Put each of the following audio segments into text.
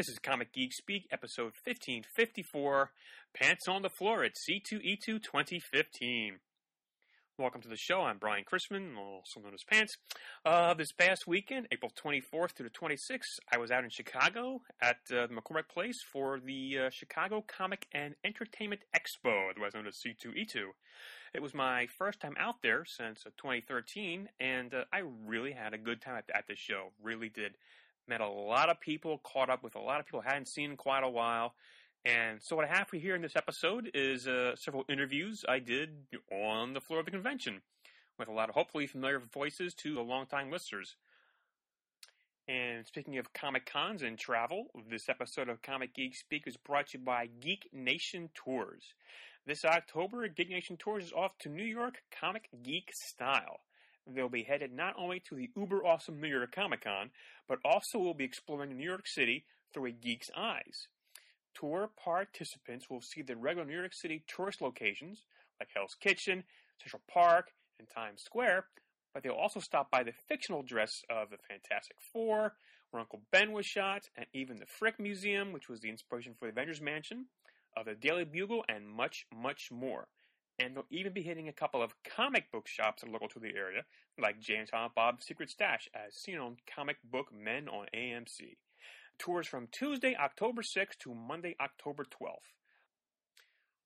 This is Comic Geek Speak, episode 1554 Pants on the Floor at C2E2 2015. Welcome to the show. I'm Brian Chrisman, also known as Pants. Uh, this past weekend, April 24th to the 26th, I was out in Chicago at uh, the McCormick Place for the uh, Chicago Comic and Entertainment Expo, otherwise known as C2E2. It was my first time out there since uh, 2013, and uh, I really had a good time at, at the show. Really did. Met a lot of people, caught up with a lot of people I hadn't seen in quite a while. And so, what I have for you here in this episode is uh, several interviews I did on the floor of the convention with a lot of hopefully familiar voices to the longtime listeners. And speaking of Comic Cons and travel, this episode of Comic Geek Speak is brought to you by Geek Nation Tours. This October, Geek Nation Tours is off to New York Comic Geek style. They'll be headed not only to the uber awesome New York Comic Con, but also will be exploring New York City through a geek's eyes. Tour participants will see the regular New York City tourist locations like Hell's Kitchen, Central Park, and Times Square, but they'll also stop by the fictional dress of the Fantastic Four, where Uncle Ben was shot, and even the Frick Museum, which was the inspiration for the Avengers Mansion, of the Daily Bugle, and much, much more. And they'll even be hitting a couple of comic book shops local to the area, like James Bob's Secret Stash, as seen on Comic Book Men on AMC. Tours from Tuesday, October 6th to Monday, October 12th.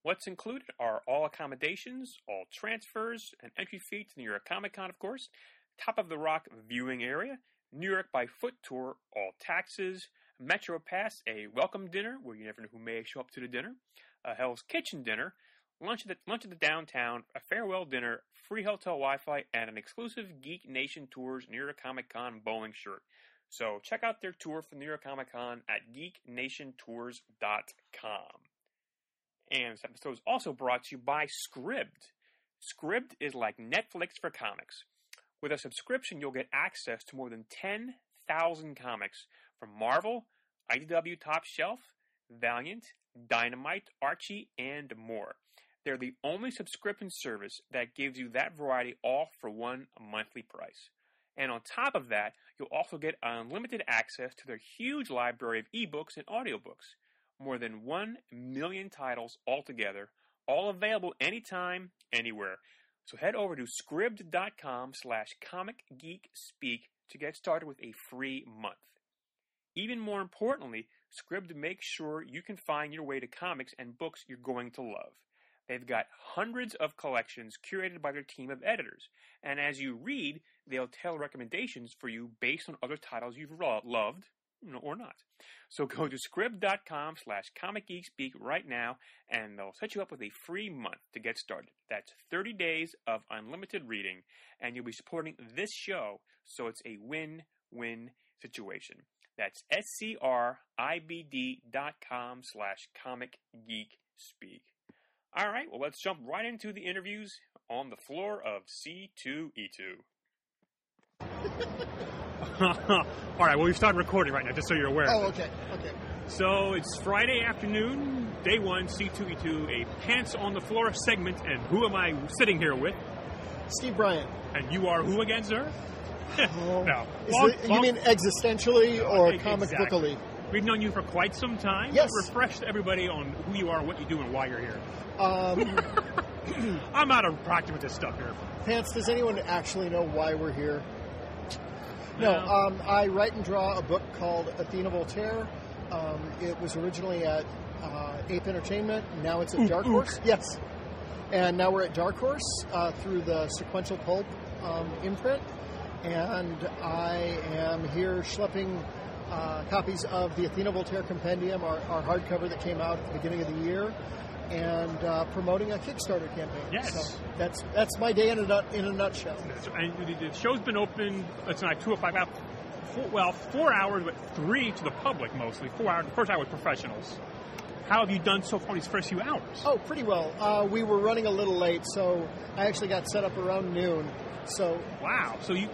What's included are all accommodations, all transfers, an entry fee to New York Comic Con, of course, top of the rock viewing area, New York by foot tour, all taxes, Metro Pass, a welcome dinner where you never know who may show up to the dinner, a Hell's Kitchen dinner, lunch at the, lunch at the downtown, a farewell dinner, free hotel Wi-Fi, and an exclusive Geek Nation Tours New York Comic Con bowling shirt. So check out their tour for New York Comic Con at geeknationtours.com. And this episode is also brought to you by Scribd. Scribd is like Netflix for comics. With a subscription, you'll get access to more than 10,000 comics from Marvel, IDW Top Shelf, Valiant, Dynamite, Archie, and more. They're the only subscription service that gives you that variety all for one monthly price. And on top of that, you'll also get unlimited access to their huge library of ebooks and audiobooks. More than 1 million titles altogether, all available anytime, anywhere. So head over to scribd.com slash comicgeekspeak to get started with a free month. Even more importantly, Scribd makes sure you can find your way to comics and books you're going to love. They've got hundreds of collections curated by their team of editors. And as you read, they'll tailor recommendations for you based on other titles you've loved or not. So go to scribd.com slash comicgeekspeak right now, and they'll set you up with a free month to get started. That's 30 days of unlimited reading, and you'll be supporting this show, so it's a win-win situation. That's S-C-R-I-B-D dot com slash comicgeekspeak. All right, well, let's jump right into the interviews on the floor of C2E2. All right, well, we've started recording right now, just so you're aware. Oh, okay, okay. So it's Friday afternoon, day one, C2E2, a pants on the floor segment, and who am I sitting here with? Steve Bryant. And you are who again, sir? Oh, no. Long- it- long- you mean existentially or Exactly. comic bookily? We've known you for quite some time. Yes. Refresh everybody on who you are, what you do, and why you're here. Um, I'm out of practice with this stuff here. Pants, does anyone actually know why we're here? No, No. um, I write and draw a book called Athena Voltaire. Um, it was originally at uh, Ape Entertainment. Now it's at Dark ook. Horse. Yes. And now we're at Dark Horse uh, through the Sequential Pulp um, imprint. And I am here schlepping uh, copies of the Athena Voltaire Compendium, our, our hardcover that came out at the beginning of the year, and uh, promoting a Kickstarter campaign. Yes. So that's that's my day in a, nut, in a nutshell. And the, the show's been open, it's not two or five hours, four, well, four hours, but three to the public mostly. Four hours, the first hour with professionals. How have you done so far these first few hours? Oh, pretty well. Uh, we were running a little late, so I actually got set up around noon. So, Wow. So you,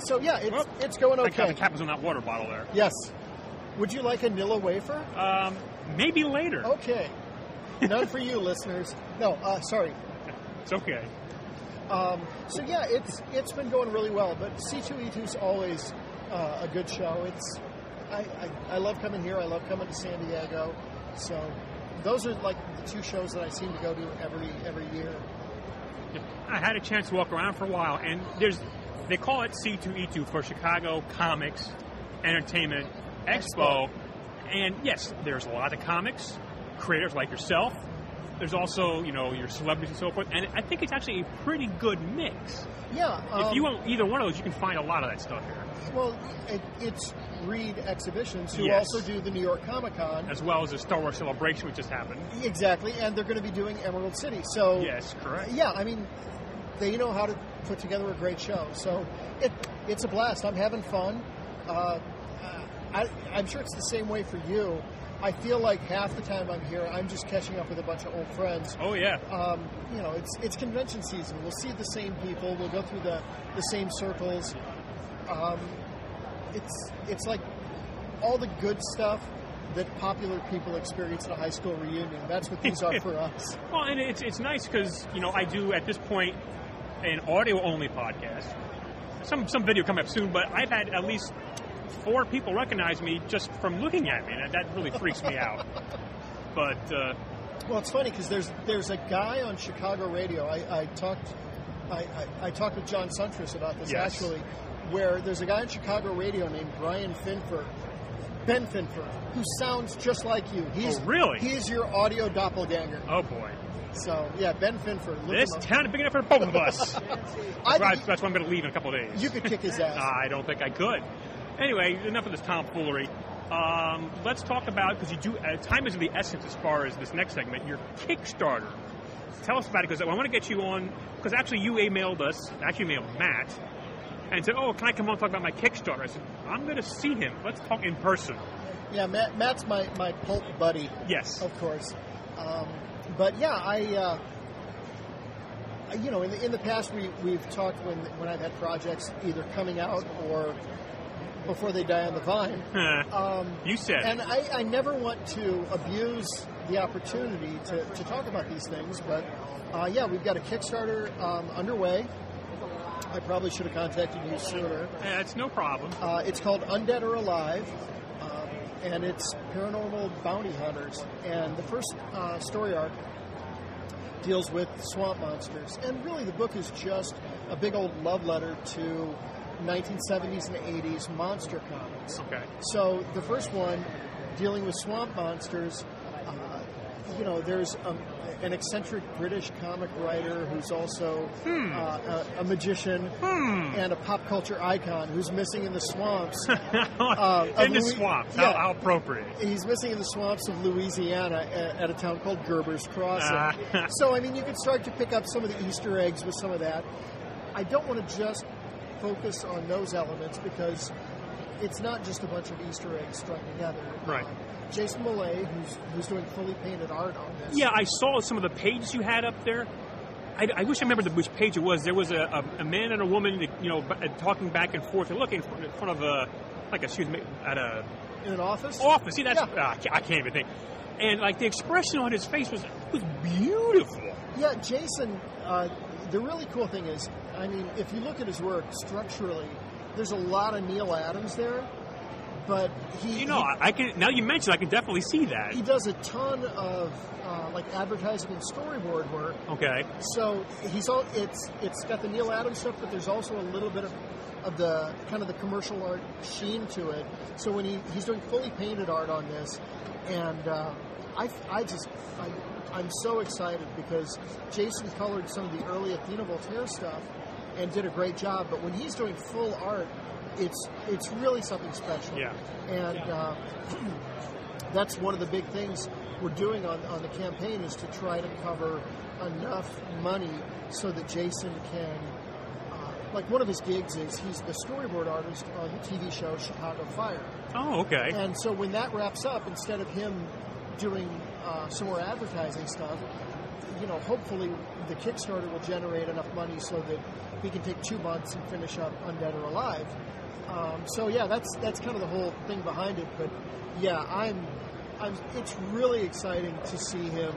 so yeah, it's Well, it's going like how the okay. cap was on that water bottle there. Yes. Would you like a Nilla wafer? Um, maybe later. Okay. None for you, listeners. No, uh, sorry. It's okay. Um, so yeah, it's it's been going really well. But C2E2 is always uh, a good show. It's I, I, I love coming here. I love coming to San Diego. So those are like the two shows that I seem to go to every every year. I had a chance to walk around for a while, and there's they call it C2E2 for Chicago Comics Entertainment Expo. And yes, there's a lot of comics creators like yourself. There's also, you know, your celebrities and so forth. And I think it's actually a pretty good mix. Yeah. if um, you want either one of those, you can find a lot of that stuff here, well, it, it's Reed Exhibitions who Yes. also do the New York Comic Con. as well as the Star Wars Celebration, which just happened. Exactly, and they're going to be doing Emerald City. So Yes, correct. yeah, I mean, they know how to put together a great show. So it it's a blast. I'm having fun. Uh, I, I'm sure it's the same way for you. I feel like half the time I'm here, I'm just catching up with a bunch of old friends. Oh yeah, Um, you know, it's it's convention season. We'll see the same people. We'll go through the, the same circles. Um, it's it's like all the good stuff that popular people experience at a high school reunion. That's what these are for us. Well, and it's it's nice because you know I do at this point an audio only podcast. Some some video coming up soon, but I've had at least four people recognize me just from looking at me, and that really freaks me out. But uh, Well, it's funny because there's there's a guy on Chicago radio. I, I talked I, I, I talked with John Suntress about this Yes. actually, where there's a guy on Chicago radio named Brian Finfer, Ben Finfer, who sounds just like you. He's Oh, really? He's your audio doppelganger. oh boy, So yeah, Ben Finfer. Look this town is big enough for both of us. I that's, that's why I'm going to leave in a couple of days. you could kick his ass. I don't think I could. Anyway, enough of this tomfoolery. Um, let's talk about because you do. Uh, time is of the essence as far as this next segment. Your Kickstarter. Tell us about it because I want to get you on. Because actually, you emailed us. Actually, emailed Matt and said, "Oh, can I come on and talk about my Kickstarter?" I said, "I'm going to see him. Let's talk in person." Yeah, Matt, Matt's my, my pulp buddy, Yes. of course. Um, but yeah, I, uh, you know, in the, in the past we, we've talked when, when I've had projects either coming out or before they die on the vine. Um, you said. and I, I never want to abuse the opportunity to, to talk about these things, but uh, yeah, we've got a Kickstarter um, underway. I probably should have contacted you sooner. That's no problem. Uh, it's called Undead or Alive, um, and it's paranormal bounty hunters. And the first uh, story arc deals with swamp monsters. And really, the book is just a big old love letter to 1970s and 80s monster comics. Okay. So the first one, dealing with swamp monsters, you know, there's a, an eccentric British comic writer who's also uh, a, a magician Hmm. and a pop culture icon who's missing in the swamps. Uh, in the Louis- swamps. How, yeah. how appropriate. He's missing in the swamps of Louisiana at, at a town called Gerber's Crossing. Ah. so, I mean, you can start to pick up some of the Easter eggs with some of that. I don't want to just focus on those elements because it's not just a bunch of Easter eggs strung together. Right. Jason Millay, who's who's doing fully painted art on this. Yeah, I saw some of the pages you had up there. I, I wish I remembered the, which page it was. There was a, a, a man and a woman, you know, b- uh, talking back and forth and looking in front of a, like, excuse me, at a in an office. office. See, that's Yeah. ah, I, can't, I can't even think. And like the expression on his face was was beautiful. Yeah, Jason. Uh, the really cool thing is, I mean, if you look at his work structurally, there's a lot of Neal Adams there, but he You know, I, I can now you mentioned, I can definitely see that. he, he does a ton of uh, like advertising and storyboard work. Okay, So he's all it's it's got the Neal Adams stuff, but there's also a little bit of of the kind of the commercial art sheen to it. So when he, he's doing fully painted art on this, and uh, I I just I, I'm so excited because Jason colored some of the early Athena Voltaire stuff and did a great job. But when he's doing full art, it's it's really something special. Yeah. And uh, that's one of the big things we're doing on, on the campaign is to try to cover enough money so that Jason can. Uh, like one of his gigs is he's the storyboard artist on the TV show Chicago Fire. oh okay, And so when that wraps up, instead of him doing uh, some more advertising stuff, you know, hopefully the Kickstarter will generate enough money so that we can take two months and finish up Undead or Alive. Um, so yeah, that's that's kind of the whole thing behind it. But yeah, I'm, I'm. It's really exciting to see him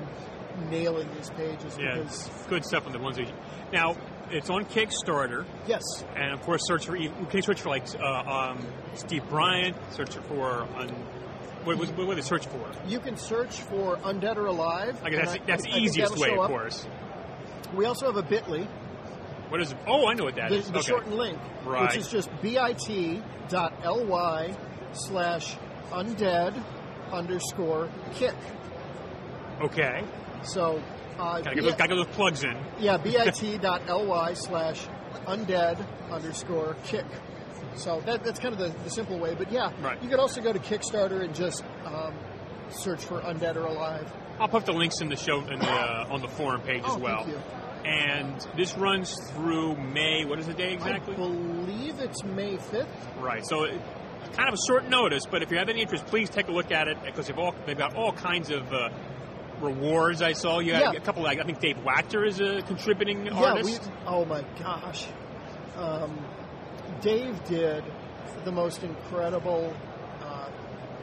nailing these pages yeah, because good stuff on the ones that. You, now, it's on Kickstarter, Yes. and of course, search for you can search for like uh, um, Steve Bryant. Search for un, what was what would they search for? You can search for Undead or Alive. I guess that's, and that's I the easiest way, of course. We also have a Bitly, What is? it? Oh, I know what that the, is. the okay. shortened link, Right. which is just bit.ly slash undead underscore kick. okay. So, uh, Gotta get, those, gotta get those plugs in. yeah, bit.ly slash undead underscore kick. So that, that's kind of the, the simple way. But yeah, Right. you could also go to Kickstarter and just um, search for Undead or Alive. I'll put the links in the show in the, uh, on the forum page Oh, as well. thank you. And this runs through May. What is the day exactly? I believe it's May 5th. Right. So, it, kind of a short notice, but if you have any interest, please take a look at it because they've all they've got all kinds of uh, rewards. I saw you had Yeah. a couple. Like, I think Dave Wachter is a contributing Yeah, artist. we. Oh my gosh, um, Dave did the most incredible uh,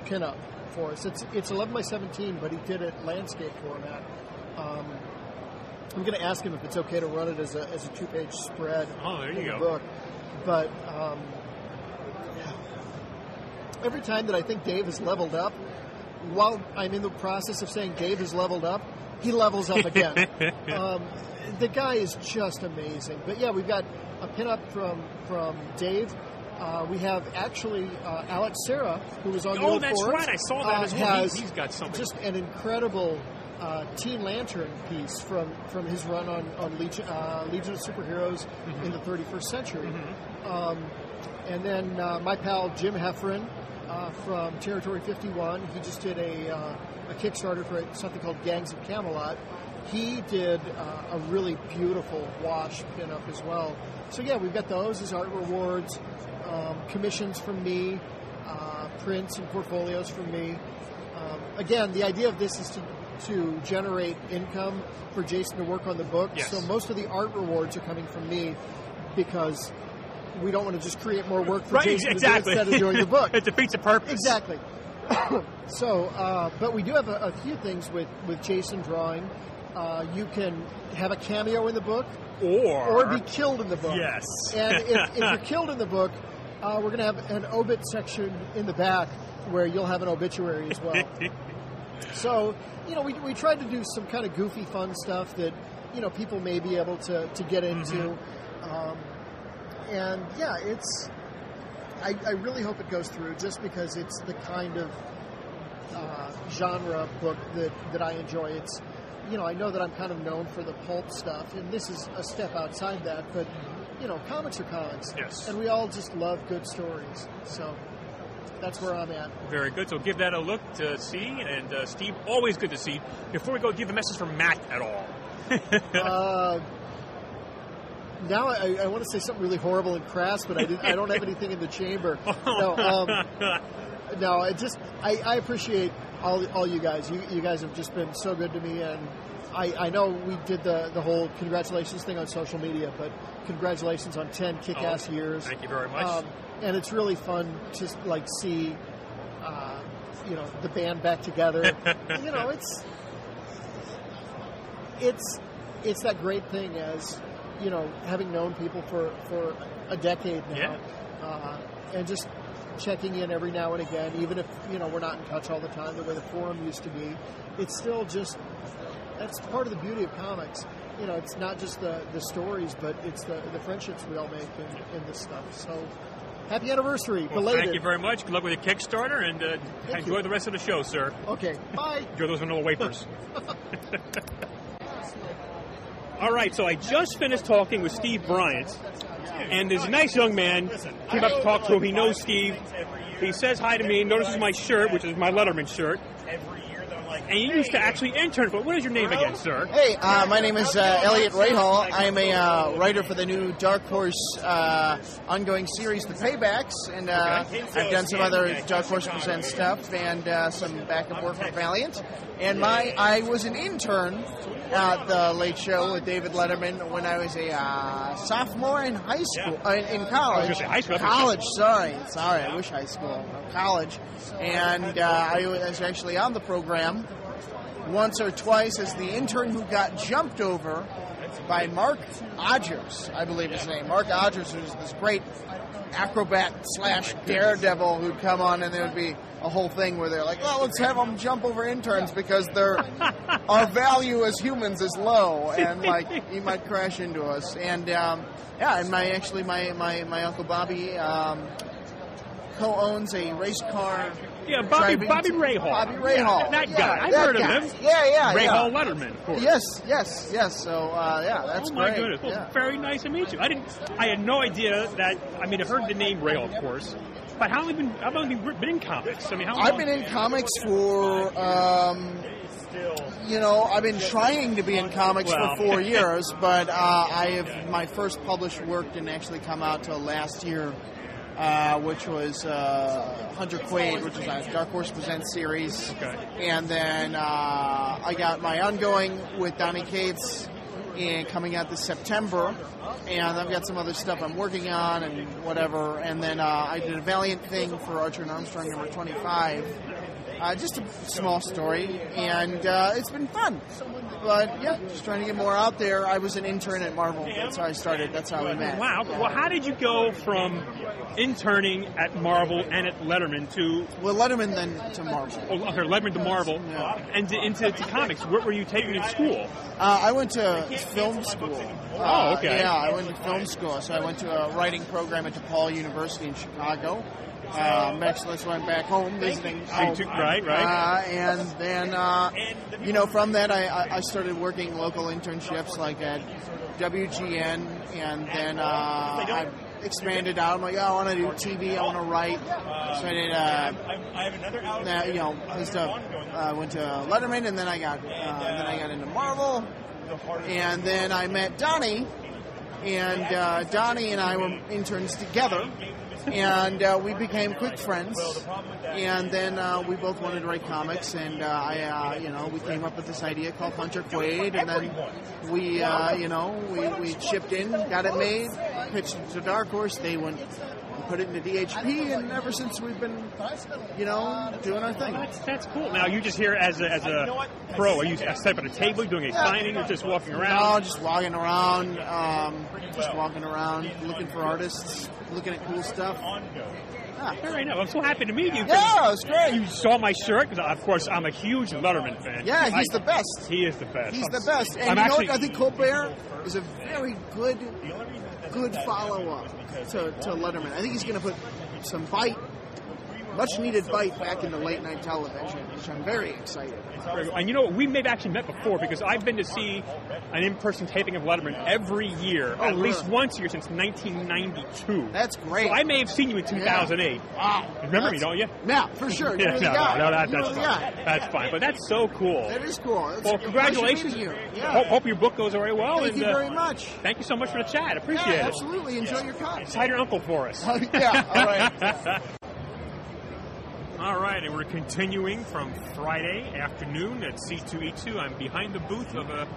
pinup for us. It's it's 11 by 17, but he did it landscape format. Um, I'm going to ask him if it's okay to run it as a as a two page spread. Oh, there you in the go. Book, but. Um, Every time that I think Dave has leveled up, while I'm in the process of saying Dave has leveled up, he levels up again. um, the guy is just amazing. But yeah, we've got a pinup from from Dave. Uh, we have actually uh, Alex Serra, who was on the Oh, old that's forums, right. I saw that uh, as well. Has he's got something. Just an incredible uh, Teen Lantern piece from from his run on on Legion, uh, Legion of Superheroes Mm-hmm. in the 31st century. Um, and then uh, my pal Jim Heffron uh, from Territory 51, he just did a, uh, a Kickstarter for something called Gangs of Camelot. He did uh, a really beautiful wash pinup as well. So yeah, we've got those as art rewards, um, commissions from me, uh, prints and portfolios from me. Um, again, the idea of this is to to generate income for Jason to work on the book. Yes. So most of the art rewards are coming from me because we don't want to just create more work for right. Jason Exactly. to do instead of doing the book. it defeats the purpose. Exactly. so, uh, but we do have a, a few things with, with Jason drawing. Uh, you can have a cameo in the book Or or be killed in the book. Yes. And if, if you're killed in the book, uh, we're going to have an obit section in the back where you'll have an obituary as well. so, you know, we, we tried to do some kind of goofy, fun stuff that, you know, people may be able to, to get into. Um, and yeah, it's. I, I really hope it goes through just because it's the kind of uh, genre book that, that I enjoy. It's, you know, I know that I'm kind of known for the pulp stuff, and this is a step outside that, but, you know, comics are comics. Yes. And we all just love good stories. So that's where I'm at. Very good. So give that a look to see. And uh, Steve, always good to see. Before we go, give a message from Matt at all. Uh, now I, I want to say something really horrible and crass, but I, did, I don't have anything in the chamber. No, um, no, I just I, I appreciate all all you guys. You you guys have just been so good to me, and I, I know we did the the whole congratulations thing on social media, but congratulations on ten kick-ass Oh, years. Thank you very much. Um, and it's really fun to like see, uh, you know, the band back together. you know, it's it's it's that great thing as you know, having known people for for a decade now, Yeah. uh, and just checking in every now and again, even if you know we're not in touch all the time, the way the forum used to be. It's still just that's part of the beauty of comics. You know, it's not just the, the stories, but it's the, the friendships we all make in, in this stuff. So, happy anniversary, well, belated. thank you very much. Good luck with your Kickstarter, and uh, enjoy you. the rest of the show, sir. Okay, bye. Enjoy those vanilla wafers. All right, so I just finished talking with Steve Bryant, and this nice young man came up to talk to him. He knows Steve. He says hi to me, notices my shirt, which is my Letterman shirt. And you used to actually intern for. What is your name again, sir? Hey, uh, my name is uh, Elliot Rahal. I'm a uh, writer for the new Dark Horse uh, ongoing series, The Paybacks, and uh, I've done some other Dark Horse Presents stuff and uh, some back and forth with Valiant. And my, I was an intern at the Late Show with David Letterman when I was a uh, sophomore in high school, uh, in, in college. say high school. College, sorry, sorry, I wish high school, college, and uh, I was actually on the program once or twice as the intern who got jumped over by Mark Odgers, I believe his name. Mark Odgers, who's this great acrobat slash daredevil who'd come on, and there would be a whole thing where they're like, "Well, let's have them jump over interns because their our value as humans is low, and like he might crash into us." And um, yeah, and my actually my my my uncle Bobby. Um, co-owns a race car. Yeah, Bobby driving- Bobby Rahal. Bobby Rahal. That Yeah, guy. I've that heard guy. of him. Yeah, yeah, Ray yeah. Hall Letterman, of course. Yes, yes, yes. So uh, yeah, that's oh my great. goodness! Well, Yeah. very nice to meet you. I didn't. I had no idea that. I mean, I've heard the name Rail, of course, but how long have you been? How long have you been in comics? I mean, how long? I've been in comics for, um, you know, I've been trying to be in comics Well. for four years, but uh, I have my first published work didn't actually come out till last year, uh, which was uh, Hunter Quaid, which is a Dark Horse Presents series, Okay. and then uh, I got my ongoing with Donny Cates. And coming out this September, and I've got some other stuff I'm working on and whatever. And then uh, I did a Valiant thing for Archer and Armstrong number 25, uh, just a small story, and uh, it's been fun. But yeah, just trying to get more out there. I was an intern at Marvel. That's how I started. That's how we met. Wow. Well, how did you go from interning at Marvel and at Letterman to Well, Letterman then to Marvel. oh, okay, Letterman to Marvel Yeah. and to, into to comics? What were you taking in school? Uh, I went to film school. Oh, Uh, okay. Yeah, I went to film school. So I went to a writing program at DePaul University in Chicago. Actually, I went back home visiting. Took- right, right. Uh, and then, uh, you know, from that, I, I started working local internships like at WGN, and then uh, I expanded out. I'm like, oh, I want to do TV. I want to write. So I did. Uh, you know, I uh, went to Letterman, and then I got, uh, then I got into Marvel, and then I met Donnie, and uh, Donnie and I were interns together, and uh, we became quick friends. And then uh, we both wanted to write comics, and uh, I, uh, you know, we came up with this idea called Hunter Quaid, and then we, uh, you know, we, we chipped in, got it made, pitched it to Dark Horse. They went, we put it into DHP, and ever since we've been, you know, doing our thing. That's, that's cool. Now you just here as a, as a pro. Are you set up at a table doing a signing, or just walking around? No, just walking around, um, just walking around, looking for artists, looking at cool stuff. Yeah, Very nice. I'm so happy to meet you. yeah it's great. You saw my shirt because, of course, I'm a huge Letterman fan. Yeah, he's I- the best. He is the best. He's the best. And I'm you actually, know what? I think Colbert is a very good, good follow up to, to Letterman. I think he's going to put some bite, much needed bite back into late night television, which I'm very excited. about. And you know what? We may have actually met before because I've been to see an in-person taping of Letterman every year, Oh, at least once a year since 1992. That's great. So I may have seen you in 2008. Wow. You remember me, don't you? Yeah, for sure. Yeah, no, no, that, that's fine. That's fine. But that's so cool. That is cool. It's Well, congratulations. you. Yeah. Hope, hope your book goes very well. Thank and, you uh, very much. Thank you so much for the chat. Appreciate Yeah, it. absolutely. Enjoy your comics. Cite your uncle for us. yeah, all right. All right, and we're continuing from Friday afternoon at C2E2. I'm behind the booth of a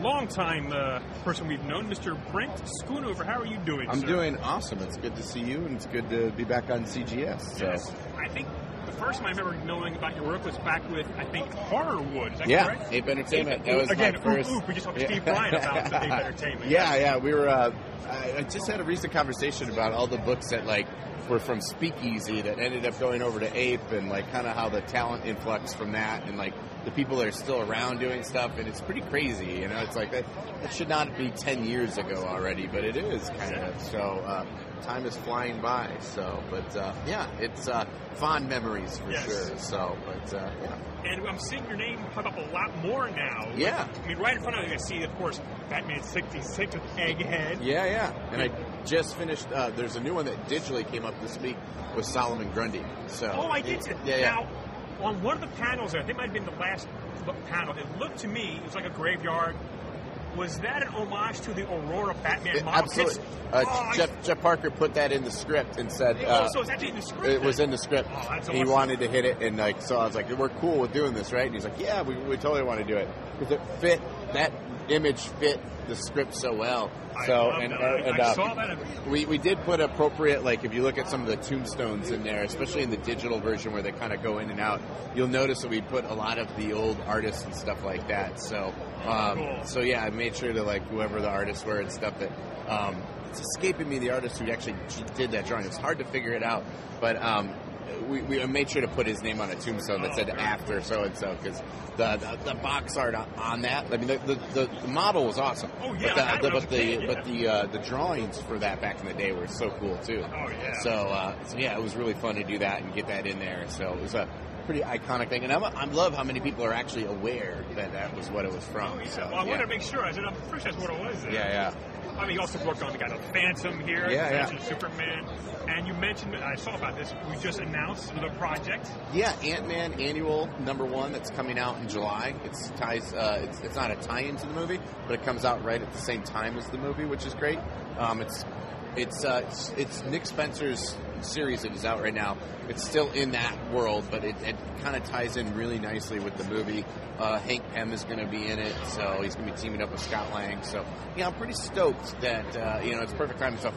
longtime uh, person we've known, Mr. Brent Schoonover. How are you doing, I'm sir? doing awesome. It's good to see you, and it's good to be back on CGS. So. Yes. I think the first time I remember knowing about your work was back with, I think, Horrorwood. Is that Yeah, correct? Ape Entertainment. That was Again, my first. oop, oop, we just talked to. Steve Bryan about Ape Entertainment. Yeah, yeah. We were. Uh, I I just had a recent conversation about all the books that like were from Speakeasy that ended up going over to Ape, and like kind of how the talent influx from that, and like the people that are still around doing stuff, and it's pretty crazy. You know, it's like that. That should not be ten years ago already, but it is kind of. So uh, time is flying by. So, but uh, yeah, it's uh, fond memories for Yes. sure. So, but uh, yeah. And I'm seeing your name pop up a lot more now. Yeah. I mean, right in front of you, I see, of course, Batman 66 with Egghead. Yeah, yeah. And I just finished. Uh, there's a new one that digitally came up this week with Solomon Grundy. So. Oh, I did see Yeah, yeah. Now, on one of the panels there, I think it might have been the last panel, it looked to me, it was like a graveyard. Was that an homage to the Aurora Batman It- model? absolutely. Uh, Oh, I- Jeff, Jeff Parker put that in the script and said. oh, Uh, so it's actually in the script. it was in the script. Oh, he wanted to hit it, and like so, I was like, "We're cool with doing this, right?" And he's like, "Yeah, we, we totally want to do it because it fit that image fit the script so well. So and, that. and, uh, that. we, we did put appropriate like if you look at some of the tombstones in there especially in the digital version where they kind of go in and out you'll notice that we put a lot of the old artists and stuff like that so um, Cool. so yeah i made sure to like whoever the artists were and stuff that um, it's escaping me the artist who actually did that drawing it's hard to figure it out but um, we, we made sure to put his name on a tombstone that said after so and so because the, the the box art on, that I mean the, the, the, model was awesome Oh, yeah, but the, but the yeah. but the uh, the drawings for that back in the day were so cool too. Oh, yeah. So, uh, so yeah, it was really fun to do that and get that in there. So it was a pretty iconic thing, and I'm, I love how many people are actually aware that that was what it was from. Oh, yeah. So well, I yeah. wanted to make sure. I said, I'm pretty sure that's what it was. yeah, yeah. I mean, you also worked on the guy, the Phantom here. Yeah, yeah. Superman. And you mentioned, I saw about this, we just announced the project. Yeah, Ant Man annual number one that's coming out in July. It's ties. Uh, it's, it's not a tie-in to the movie, but it comes out right at the same time as the movie, which is great. Um, it's it's, uh, it's it's Nick Spencer's series that is out right now. It's still in that world, but it, it kind of ties in really nicely with the movie. Uh, Hank Pym is going to be in it, so he's going to be teaming up with Scott Lang. So yeah, I'm pretty stoked that uh, you know it's perfect time. So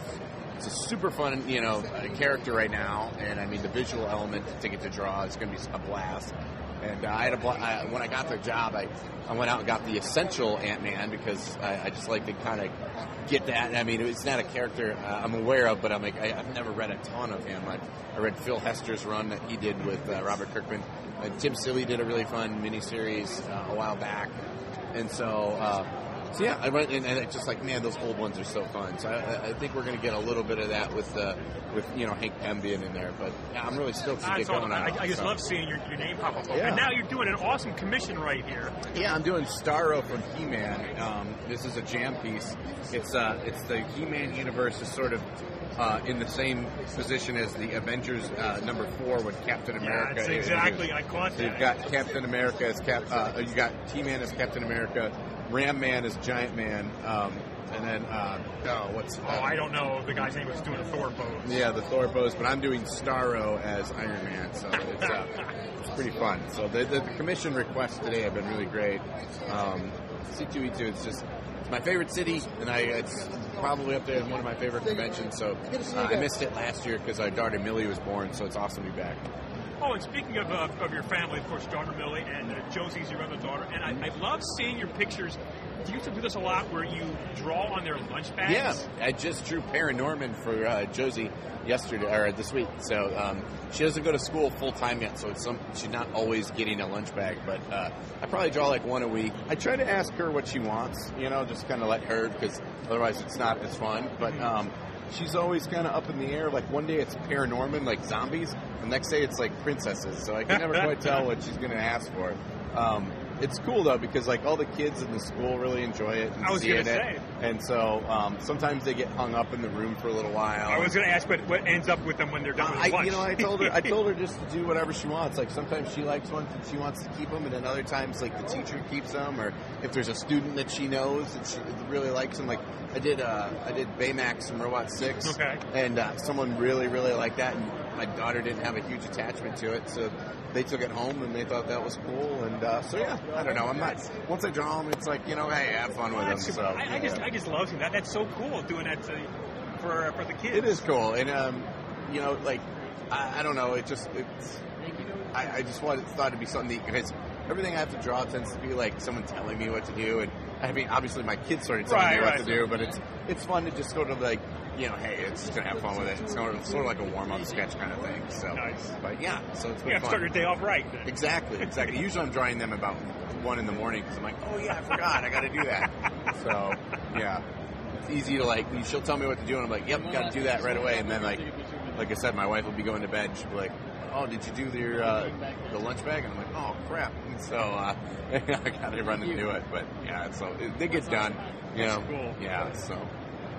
it's a super fun, you know, character right now, and I mean the visual element to get to draw is going to be a blast. And uh, I had a when I got the job, I, I went out and got the essential Ant Man because I, I just like to kind of get that. I mean, it's not a character uh, I'm aware of, but I'm like I, I've never read a ton of him. I, I read Phil Hester's run that he did with uh, Robert Kirkman. Uh, Tim Seeley did a really fun miniseries uh, a while back, and so. So yeah, I went and, and it's just like, man, those old ones are so fun. So I- I, I think we're going to get a little bit of that with uh, with you know Hank Pym being in there. But yeah, I'm really stoked to I, get going on. I, I just so. love seeing your, your name pop up. Yeah. And now you're doing an awesome commission right here. Yeah, I'm doing Stratos from He-Man. Um, this is a jam piece. It's uh, it's the He-Man universe is sort of uh, in the same position as the Avengers uh, number four with Captain America. is. exactly, I caught So you've got Captain America as Cap. Uh, you got He-Man as Captain America, Ram Man is Giant Man, um, and then uh, oh, what's Oh, I don't know the guy's name was doing a Thor pose. Yeah, the Thor pose, but I'm doing Stratos as Iron Man, so it's, uh, it's pretty fun. So the, the, the commission requests today have been really great. Um, C2E2 is just it's my favorite city, and I it's probably up there as one of my favorite conventions. So uh, I missed it last year because our daughter Millie was born, so it's awesome to be back. Oh, and speaking of, uh, of your family, of course, daughter Millie and uh, Josie's your other daughter, and I, I love seeing your pictures. Do You used to do this a lot where you draw on their lunch bags. Yeah, I just drew Paranorman for uh, Josie yesterday or this week. So um, she doesn't go to school full time yet, so it's some, she's not always getting a lunch bag. But uh, I probably draw like one a week. I try to ask her what she wants, you know, just kind of let her because otherwise it's not as fun. But um, she's always kind of up in the air. Like one day it's Paranorman, like zombies. The next day it's like princesses. So I can never quite tell what she's going to ask for. Um, it's cool though because like all the kids in the school really enjoy it. And I was gonna it. And so um, sometimes they get hung up in the room for a little while. I was going to ask what, what ends up with them when they're done with I, you know, I told her, I told her just to do whatever she wants. Like sometimes she likes one and she wants to keep them, and then other times like the teacher keeps them, or if there's a student that she knows that she really likes them. Like I did, uh, I did Baymax from Robot Six, Okay. and uh, someone really, really liked that, and my daughter didn't have a huge attachment to it, so they took it home and they thought that was cool, and uh, so yeah, I don't know. I'm not once I draw them, it's like you know, hey, have fun with them. So I, I just. I just love seeing that. That's so cool doing that to, for for the kids. It is cool, and um, you know, like I, I don't know, it just it's. I, I just wanted thought it'd be something that because everything I have to draw tends to be like someone telling me what to do, and I mean, obviously my kids started telling Right, me what right. to do, but it's it's fun to just sort of like you know, hey, it's just gonna have fun with it. It's sort of, sort of like a warm up sketch kind of thing. So, Nice. but yeah, so it's been You have to start your day off right. then. Exactly, exactly. Usually I'm drawing them about one in the morning because I'm like, oh yeah, I forgot, I got to do that. So yeah, it's easy to like. She'll tell me what to do, and I'm like, yep, got to do that right away. And then like, like I said, my wife will be going to bed. She'll be like, oh, did you do your uh, the lunch bag? And I'm like, oh crap. And so uh, I got to run and do it. But yeah, so it, it gets done. You know, cool. yeah. So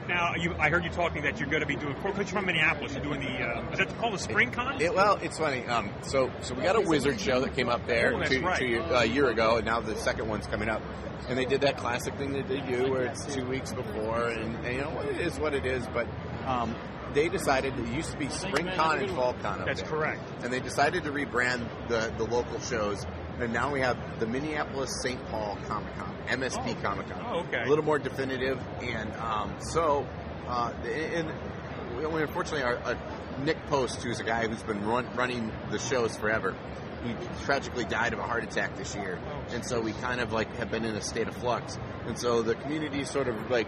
Now, you, I heard you talking that you're going to be doing. Because you're from Minneapolis, you're doing the. Uh, is that called the Spring Con? It, well, it's funny. Um, so, so we got a wizard show that came up there Oh, two, right. two year, uh, a year ago, and now the second one's coming up. And they did that classic thing that they do, where it's two weeks before, and, and you know what it is, what it is. But um, they decided it used to be Spring Con and Fall Con. up That's there. correct. And they decided to rebrand the, the local shows. And now we have the Minneapolis St. Paul Comic Con, MSP Oh. Comic Con. Oh, okay. A little more definitive. And um, so, uh, and we we unfortunately, our, uh, Nick Post, who's a guy who's been run, running the shows forever, he tragically died of a heart attack this year. Oh. And so we kind of like have been in a state of flux. And so the community is sort of like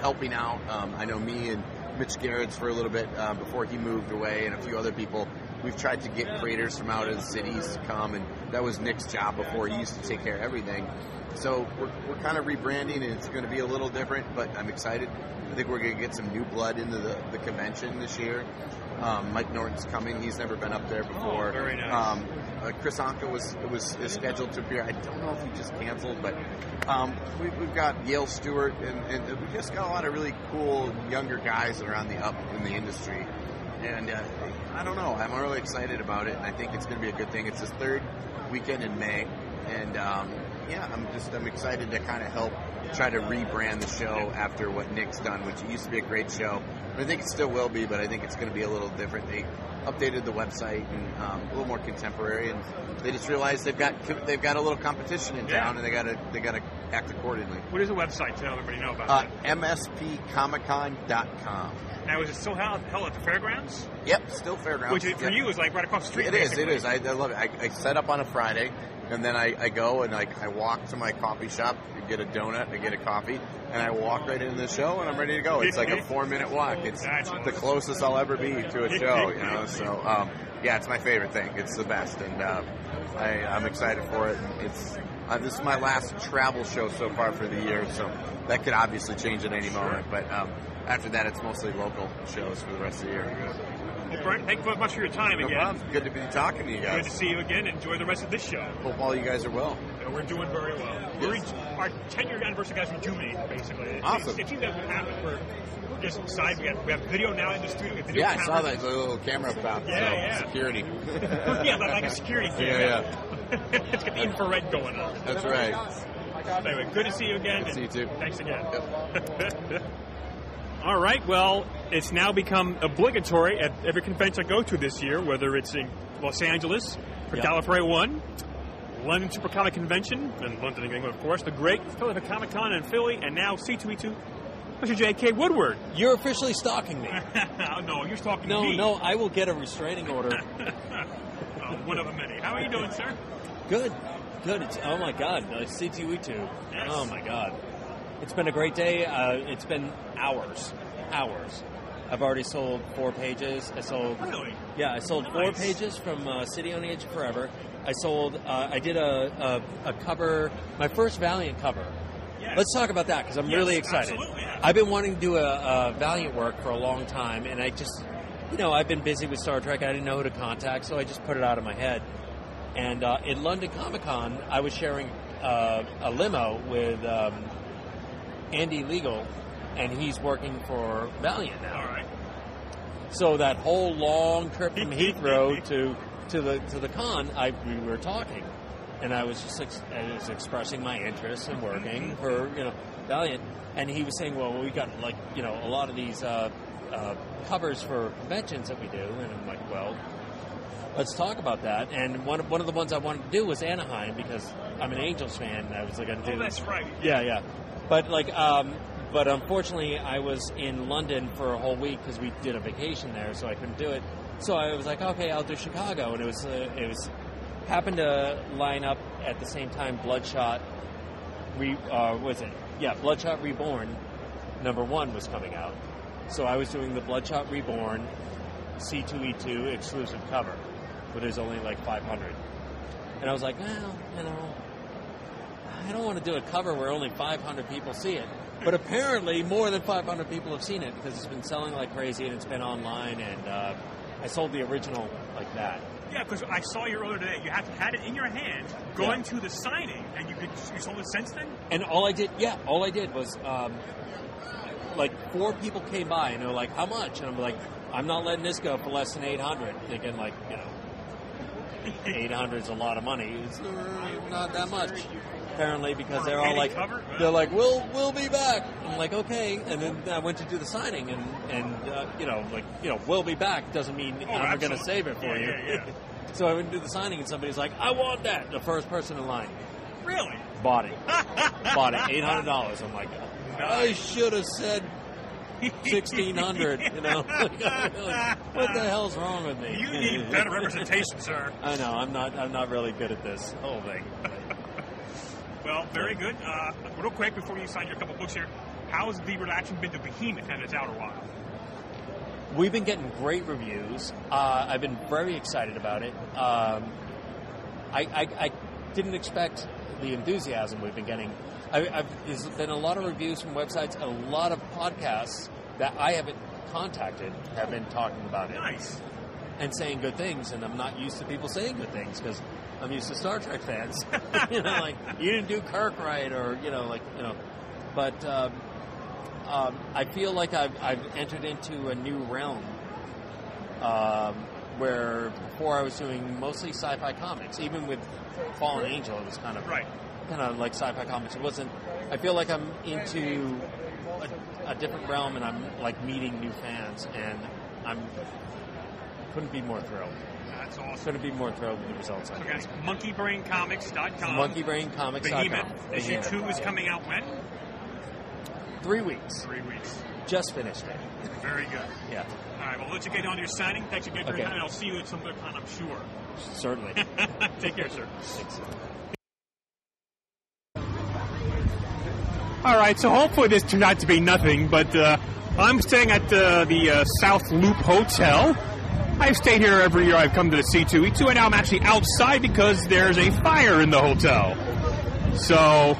helping out. Um, I know me and Mitch Garrett's for a little bit uh, before he moved away, and a few other people. We've tried to get creators from out of the cities to come, and that was Nick's job before. He used to take care of everything. So we're, we're kind of rebranding, and it's going to be a little different, but I'm excited. I think we're going to get some new blood into the, the convention this year. Um, Mike Norton's coming; he's never been up there before. Oh, very nice. Um, uh, Kris Anka was was is scheduled to appear. I don't know if he just canceled, but um, we, we've got Yale Stewart, and, and we just got a lot of really cool younger guys that are on the up in the industry. And uh, I don't know. I'm really excited about it, and I think it's going to be a good thing. It's his third weekend in May, and um, yeah, I'm just I'm excited to kind of help try to rebrand the show after what Nick's done, which used to be a great show. I think it still will be, but I think it's going to be a little different. They updated the website and um, a little more contemporary, and they just realized they've got they've got a little competition in Yeah. town, and they got to they got to act accordingly. What is the website to let everybody know about Uh? MSPComicCon.com. Now, is it still held, held at the fairgrounds? Yep, still fairgrounds. Which for Yep. you is like right across the street. It is. It basically. is. I, I love it. I, I set up on a Friday, and then I, I go and like I walk to my coffee shop, I get a donut, I get a coffee, and I walk right into the show, and I'm ready to go. It's like a four minute walk. It's Gotcha. the closest I'll ever be to a show. You know, so um, yeah, it's my favorite thing. It's the best, and uh, I, I'm excited for it. It's uh, this is my last travel show so far for the year, so that could obviously change at any moment. But um, after that, it's mostly local shows for the rest of the year. Well, Brent, thank you very much for your time No again. problem. Good to be talking to you guys. Good to see you again. Enjoy the rest of this show. Hope all you guys are well. Uh, We're doing very well. We're Yes. our 10 year anniversary guys rejuvenate, basically. It Awesome. Seems, it seems that would happen. We're, we're just excited. We have, we have video now in the studio. Video Yeah, I saw that little camera about Yeah, so, yeah. security. yeah, like, like a security cam. Yeah, yeah. it's got the infrared going on. That's right. Anyway, good to see you again. Good to see you too. Thanks again. All right. Well, it's now become obligatory at every convention I go to this year, whether it's in Los Angeles for Yep. Gallifrey One, London Super Comic Convention, and London, England, of course, the Great Philadelphia Comic Con in Philly, and now C2E2. Mr. J.K. Woodward. You're officially stalking me. oh, no, you're talking No, me. no, no, I will get a restraining order. Oh, one of many. How are you doing, sir? Good, good. It's, oh my God, uh, C2E2. Yes. Oh my God, it's been a great day. Uh, it's been hours, hours. I've already sold four pages. I sold. Really? Yeah, I sold four pages from uh, City on the Edge of Forever. I sold. Uh, I did a, a a cover, my first Valiant cover. Yes. Let's talk about that because I'm Yes, really excited. yeah. I've been wanting to do a, a Valiant work for a long time, and I just, you know, I've been busy with Star Trek. I didn't know who to contact, so I just put it out of my head. And uh, in London Comic Con, I was sharing uh, a limo with um, Andy Liegl, and he's working for Valiant now. All right. So that whole long trip from Heathrow to to the to the con, I we were talking, and I was just ex- I was expressing my interest in working for you know Valiant, and he was saying, well, we got like you know a lot of these uh, uh, covers for conventions that we do, and I'm like, well. Let's talk about that. And one of, one of the ones I wanted to do was Anaheim because I'm an Angels fan. And I was like, to do Oh, that's right. yeah, yeah. But like, um, but unfortunately, I was in London for a whole week because we did a vacation there, so I couldn't do it. So I was like, okay, I'll do Chicago, and it was uh, it was happened to line up at the same time. Bloodshot, re uh, was it? Yeah, Bloodshot Reborn, number one was coming out. So I was doing the Bloodshot Reborn C2E2 exclusive cover, but there's only like 500. And I was like, well, you know, I don't want to do a cover where only 500 people see it. But apparently, more than 500 people have seen it because it's been selling like crazy and it's been online. And uh, I sold the original like that. Yeah, because I saw you earlier today. You had had it in your hand, going to the signing, and you could you sold it since then. And all I did, yeah, all I did was um, like four people came by and they were like, "How much?" And I'm like, "I'm not letting this go for less than 800." Thinking like, you know, 800 is a lot of money. It's not that much. Apparently, because they're all like, they're like, we'll we'll be back. I'm like, okay. And then I went to do the signing, and and uh, you know, like you know, we'll be back doesn't mean I'm going to save it for Yeah, you. yeah, yeah. so I went to do the signing, and somebody's like, I want that. The first person in line Really? bought it. bought it. Eight hundred dollars. I'm like, I should have said sixteen hundred. You know, Like, what the hell's wrong with me? You need better representation, sir. I know. I'm not. I'm not really good at this whole thing. Well, very good. Uh, real quick, before you sign your couple books here, how's the reaction been to Behemoth and it's out a while? We've been getting great reviews. Uh, I've been very excited about it. Um, I, I, I didn't expect the enthusiasm we've been getting. I, I've, there's been a lot of reviews from websites, a lot of podcasts that I haven't contacted have been talking about it Nice. and saying good things. And I'm not used to people saying good things because I'm used to Star Trek fans. you know, like you didn't do Kirk right, or you know, like you know. But um, um, I feel like I've, I've entered into a new realm um, where before I was doing mostly sci-fi comics. Even with Fallen Angel, it was kind of Right. kind of like sci-fi comics. It wasn't. I feel like I'm into a, a different realm, and I'm like meeting new fans, and I'm couldn't be more thrilled. That's awesome. Couldn't be more thrilled with the results. I'm So, guys, getting. monkeybraincomics.com. MonkeyBrainComics.com. Behemoth. Issue two is coming out when? Three weeks. Three weeks. Just finished it. Very good. Yeah, All right, well, let you get on to your signing. Thanks again for Okay. your time, I'll see you at some other time, I'm sure. certainly. Take care, sir. Thanks. All right, so hopefully this turned out to be nothing, but uh, I'm staying at uh, the uh, South Loop Hotel. I've stayed here every year I've come to the C2E2, and now I'm actually outside because there's a fire in the hotel. So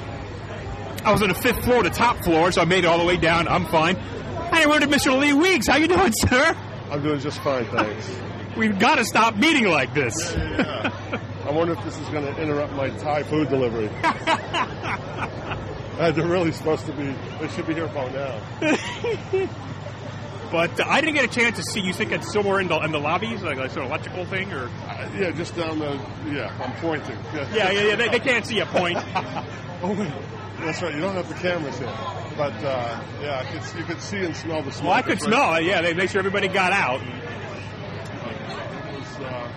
I was on the fifth floor, the top floor, so I made it all the way down. I'm fine. Hey, where did Mr. Lee Weeks? How you doing, sir? I'm doing just fine, thanks. We've got to stop meeting like this. I wonder if this is going to interrupt my Thai food delivery. Uh, they're really supposed to be, they should be here by now. But uh, I didn't get a chance to see. You think it's somewhere in the in the lobbies, like a sort of electrical thing, or Uh, yeah, just down the, yeah, I'm pointing. yeah, yeah, yeah. They, they can't see a point. Oh, wait. That's right, you don't have the cameras here. But, uh, yeah, it's, you could see and smell the smoke. Well, I could It's right- smell. Yeah, they make sure everybody got out. It was, uh,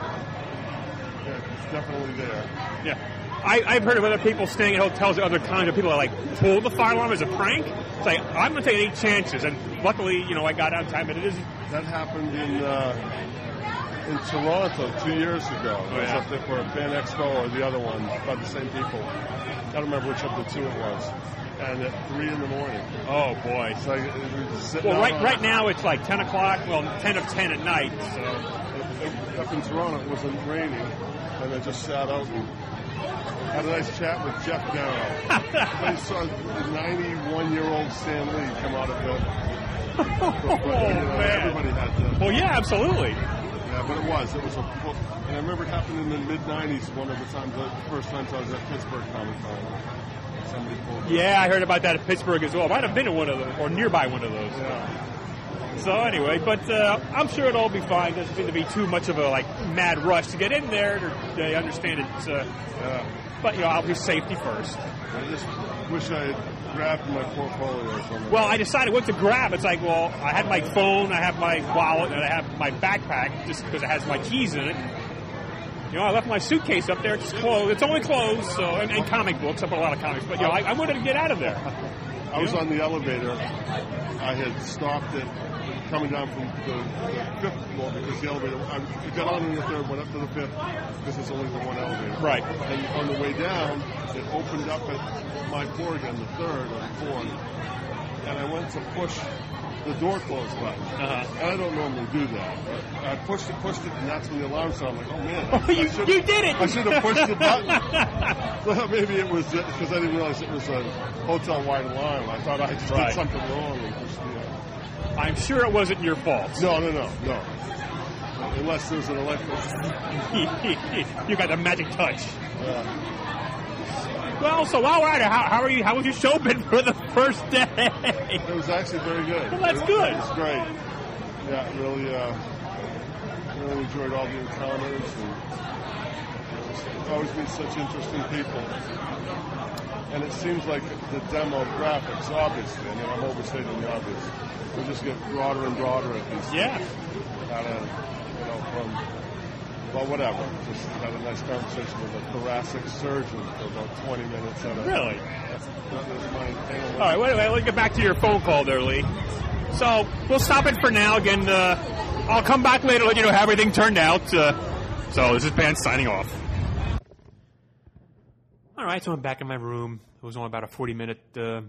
yeah, it's definitely there. Yeah. I, I've heard of other people staying at hotels, other kinds of people that like pull the fire alarm as a prank. It's like I'm going to take any chances, and luckily, you know, I got out in time. But it is That happened in uh, in Toronto two years ago. I was yeah. up there for a Fan Expo or the other one by the same people. I don't remember which of the two it was. And at three in the morning, oh boy. it's like we were just sitting Well, right right now it's like 10 o'clock. Well, 10 of 10 at night. So up in Toronto, it wasn't raining, and I just sat out and had a nice chat with Geof Darrow. I saw the 91 year old Stan Lee come out of the. oh man. Everybody had. Well, yeah, absolutely. Yeah, but it was. It was a. And I remember it happened in the mid 90s, one of the times, the first times I was at Pittsburgh Comic Con. Somebody pulled me. Yeah, I heard about that at Pittsburgh as well. Might have been in one of those or nearby one of those. Yeah. So anyway, but uh, I'm sure it'll all be fine. Doesn't seem to be too much of a like mad rush to get in there. They understand it, uh, yeah. but you know, I'll be safety first. I just wish I had grabbed my portfolio or something. Well, I decided what to grab. It's like, well, I had my phone, I have my wallet, and I have my backpack just because it has my keys in it. You know, I left my suitcase up there. It's closed. It's only closed, so and, and comic books. I put a lot of comics, but you know, I, I wanted to get out of there. I was on the elevator. I had stopped it coming down from the, fifth floor because the elevator. I got on in the third, went up to the fifth because it's only the one elevator. Right. And on the way down, it opened up at my floor again, the third or the fourth, and I went to push the door close button. Uh-huh. And I don't normally do that. But I pushed it, pushed it, and that's when the alarm sounded. I'm like, oh man, Oh, you, you did it! I should have pushed the button. well, maybe it was because I didn't realize it was a hotel-wide alarm. I thought I just Right. did something wrong and pushed the. I'm sure it wasn't your fault. no, no, no, no. Unless there's an electrical. you got the magic touch. Uh, Well, so while we're at it, how, how are you? How was your show been for the first day? it was actually very good. Well, that's It- good. It was great. Yeah, really, uh, really enjoyed all the encounters and always meet such interesting people. And it seems like the demographics, obviously, I mean, I'm overstating the obvious, we just get broader and broader at these Yeah. kind of, you know, from, well, whatever. Just had a nice conversation with a thoracic surgeon for about 20 minutes. At a, Really? That's my animal. All right, wait, wait, let's get back to your phone call there, Lee. So we'll stop it for now. Again, uh, I'll come back later, let you know how everything turned out. Uh, so this is Pants signing off. All right, so I'm back in my room. It was only about a 40 minute uh,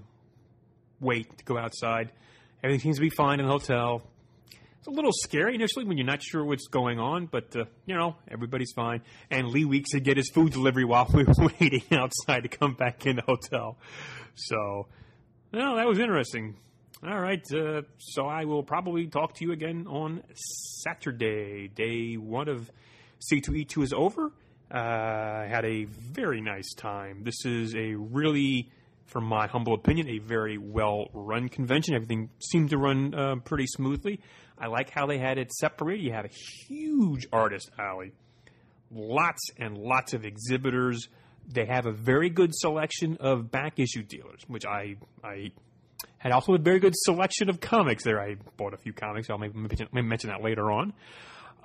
wait to go outside. Everything seems to be fine in the hotel. It's a little scary initially when you're not sure what's going on, but uh, you know everybody's fine. And Lee Weeks had get his food delivery while we were waiting outside to come back in the hotel. So, well, that was interesting. All right, uh, so I will probably talk to you again on Saturday. Day one of C2E2 is over. Uh, I had a very nice time. This is a really, from my humble opinion, a very well run convention. Everything seemed to run uh, pretty smoothly. I like how they had it separated. You have a huge artist alley, lots and lots of exhibitors. They have a very good selection of back issue dealers, which I I had also a very good selection of comics there. I bought a few comics. I'll maybe mention that later on.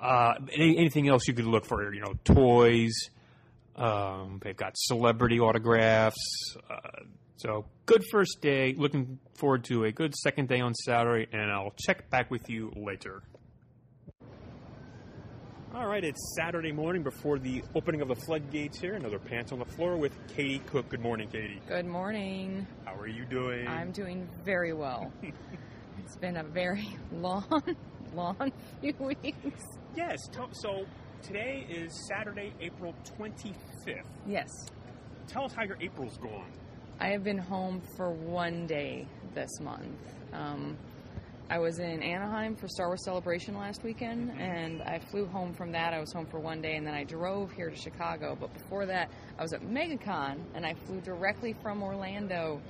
Uh, any, anything else you could look for? You know, toys. Um, they've got celebrity autographs. Uh, so good first day. Looking forward to a good second day on Saturday, and I'll check back with you later. All right, it's Saturday morning before the opening of the floodgates here. Another pants on the floor with Katie Cook. Good morning, Katie. Good morning. How are you doing? I'm doing very well. it's been a very long, long few weeks. Yes. So today is Saturday, April 25th. Yes. Tell us how your April's going. I have been home for one day this month. Um, I was in Anaheim for Star Wars Celebration last weekend, and I flew home from that. I was home for one day, and then I drove here to Chicago. But before that, I was at MegaCon, and I flew directly from Orlando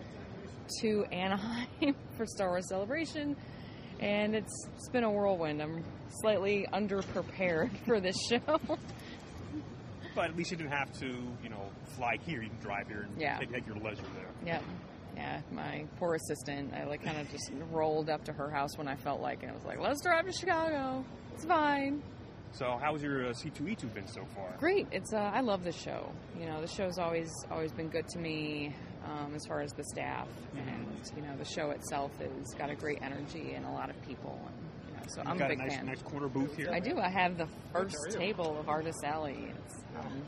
to Anaheim for Star Wars Celebration. And it's, it's been a whirlwind. I'm slightly underprepared for this show. But at least you didn't have to, you know, fly here. You can drive here and Yeah. take, take your leisure there. Yep. Yeah, my poor assistant. I like kind of just rolled up to her house when I felt like it. I was like, "Let's drive to Chicago. It's fine." So how's your uh, C2E2 been so far? Great. It's uh, I love the show. You know, the show's always always been good to me um, as far as the staff, and you know, the show itself has got a great energy and a lot of people. And, you know, so You've I'm got a big a nice, fan. nice corner booth here. I do. I have the first table of Artist Alley. It's um,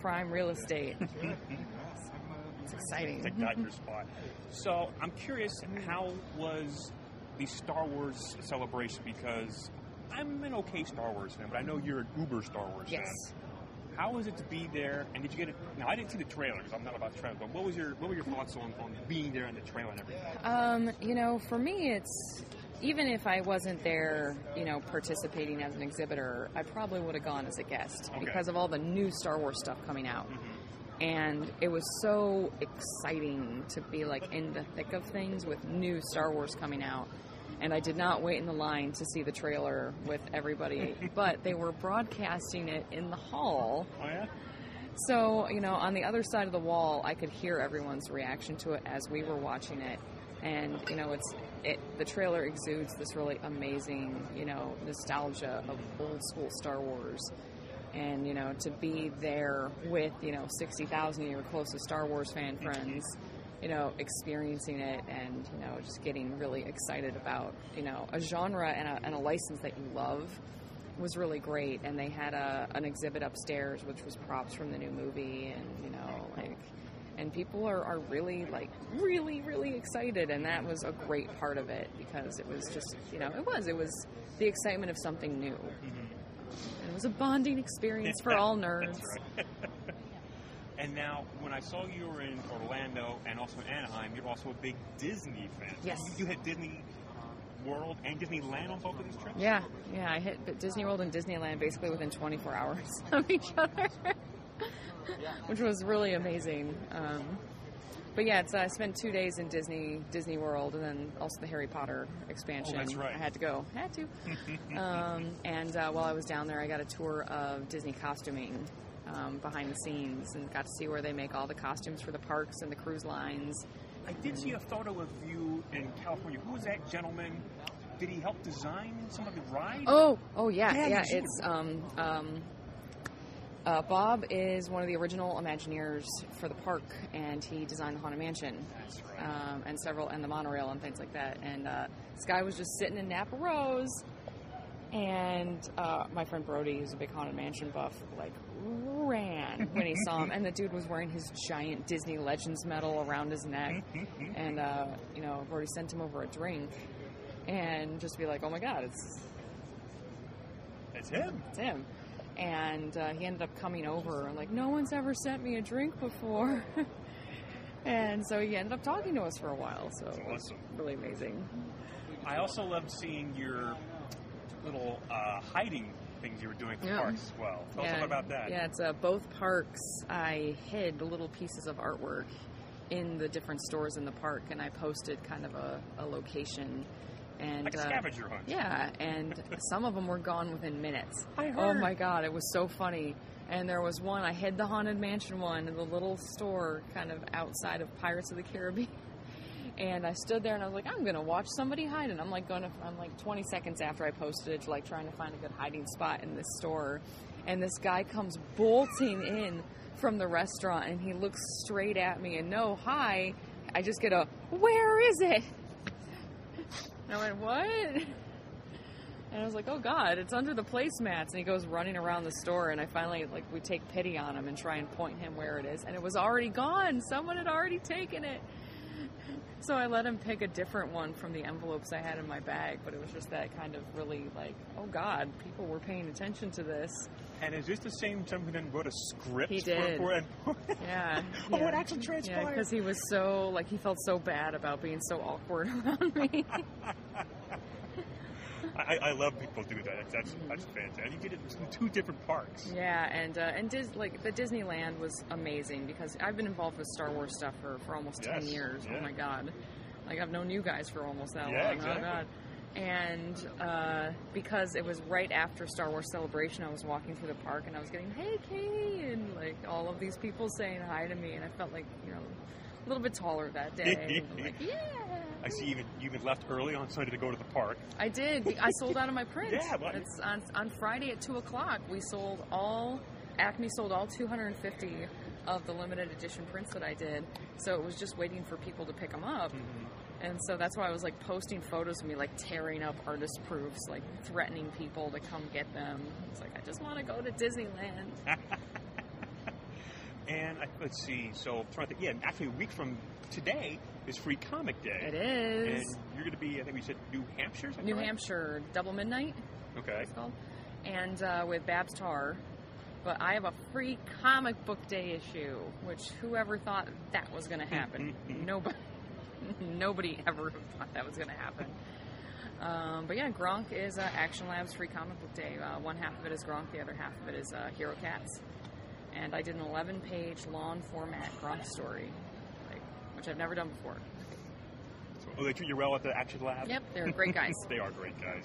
prime real estate. it's exciting. Take that your spot. So I'm curious, how was the Star Wars celebration? Because I'm an okay Star Wars fan, but I know you're an uber Star Wars Yes. fan. How was it to be there? And did you get it? Now I didn't see the trailer because I'm not about trailers. But what was your what were your thoughts on, on being there and the trailer and everything? Um, you know, for me, it's even if I wasn't there, you know, participating as an exhibitor, I probably would have gone as a guest Okay. because of all the new Star Wars stuff coming out. And it was so exciting to be like in the thick of things with new Star Wars coming out. And I did not wait in the line to see the trailer with everybody, but they were broadcasting it in the hall. Oh yeah. So, you know, on the other side of the wall, I could hear everyone's reaction to it as we were watching it. And, you know, it's it the trailer exudes this really amazing, you know, nostalgia of old school Star Wars. And, you know, to be there with, you know, 60,000 of your closest Star Wars fan mm-hmm. friends, you know, experiencing it and, you know, just getting really excited about, you know, a genre and a, and a license that you love was really great. And they had a, an exhibit upstairs which was props from the new movie and you know like and people are, are really like really really excited. And that was a great part of it because it was just you know it was it was the excitement of something new. Mm-hmm. It was a bonding experience for all nerds. and now, when I saw you were in Orlando and also in Anaheim, you're also a big Disney fan. Yes. You, had Disney World and Disneyland on both of these trips. yeah yeah i hit disney world and disneyland basically within 24 hours of each other which was really amazing um, but yeah, it's, uh, I spent two days in Disney Disney World, and then also the Harry Potter expansion. Oh, that's right. I had to go, had to. um, and uh, while I was down there, I got a tour of Disney costuming, um, behind the scenes and got to see where they make all the costumes for the parks and the cruise lines. I did see a photo of you in California. Who was that gentleman? Did he help design some of the rides? Oh, oh yeah, Yeah, yeah. It's um, um, uh, Bob is one of the original Imagineers for the park, and he designed the Haunted Mansion That's right. um, and several and the monorail and things like that. And uh, this guy was just sitting in Napa Rose, and uh, my friend Brody, who's a big Haunted Mansion buff, like ran when he saw him. And the dude was wearing his giant Disney Legends medal around his neck, and uh, you know, Brody sent him over a drink, and just be like, "Oh my God, it's It's him. it's him. And uh, he ended up coming over and like, no one's ever sent me a drink before. and so he ended up talking to us for a while. So it was awesome. really amazing. I also loved seeing your little uh, hiding things you were doing for Yeah. parks as well. Tell us about that. Yeah, it's uh, both parks. I hid little pieces of artwork in the different stores in the park, and I posted kind of a, a location. And Like a uh, scavenger hunt. Yeah, and some of them were gone within minutes. I Oh my god, it was so funny. And there was one, I hid the Haunted Mansion one in the little store kind of outside of Pirates of the Caribbean. And I stood there and I was like, I'm gonna watch somebody hide. And I'm like going to, I'm like 20 seconds after I posted like trying to find a good hiding spot in this store. And this guy comes bolting in from the restaurant and he looks straight at me and no, hi. I just get a, where is it? And I went, what? And I was like, oh God, it's under the placemats. And he goes running around the store. And I finally, like, we take pity on him and try and point him where it is. And it was already gone. Someone had already taken it. So I let him pick a different one from the envelopes I had in my bag. But it was just that kind of really like, oh God, people were paying attention to this. And is this the same gentleman who then wrote a script? He for- did. For, and Yeah. Oh, yeah. it actually transpired. Yeah, because he was so, like, he felt so bad about being so awkward around me. I, I love people do that. That's that's, that's fantastic. You did it in two different parks. Yeah, and uh, and Dis- like the Disneyland was amazing because I've been involved with Star Wars stuff for, for almost ten Yes, years. yeah. Oh my god, like I've known you guys for almost that Yeah, long. exactly. Oh god. And uh, because it was right after Star Wars Celebration, I was walking through the park and I was getting, "Hey, Katie," and like all of these people saying hi to me, and I felt like you know a little bit taller that day. Like, yeah. I see you even you even left early on Sunday to go to the park. I did. I sold out of my print. Yeah, but- it's on on Friday at two o'clock. We sold all. Acme sold all 250 of the limited edition prints that I did. So it was just waiting for people to pick them up. Mm-hmm. And so that's why I was like posting photos of me like tearing up artist proofs, like threatening people to come get them. It's like I just want to go to Disneyland. And I, let's see. So I'm trying to think. Yeah, actually, a week from today is Free Comic Day. It is And you're going to be. I think we said New Hampshire. New correct? Hampshire Double Midnight. Okay. it's called, and uh, with Babs Tarr. But I have a free comic book day issue, which whoever thought that was going to happen? nobody, nobody ever thought that was going to happen. Um, but yeah, Gronk is uh, Action Labs free comic book day. Uh, one half of it is Gronk, the other half of it is uh, Hero Cats. And I did an 11-page long format Gronk story, like, which I've never done before. So, oh, they treat you well at the Action Lab. Yep, they're great guys. they are great guys.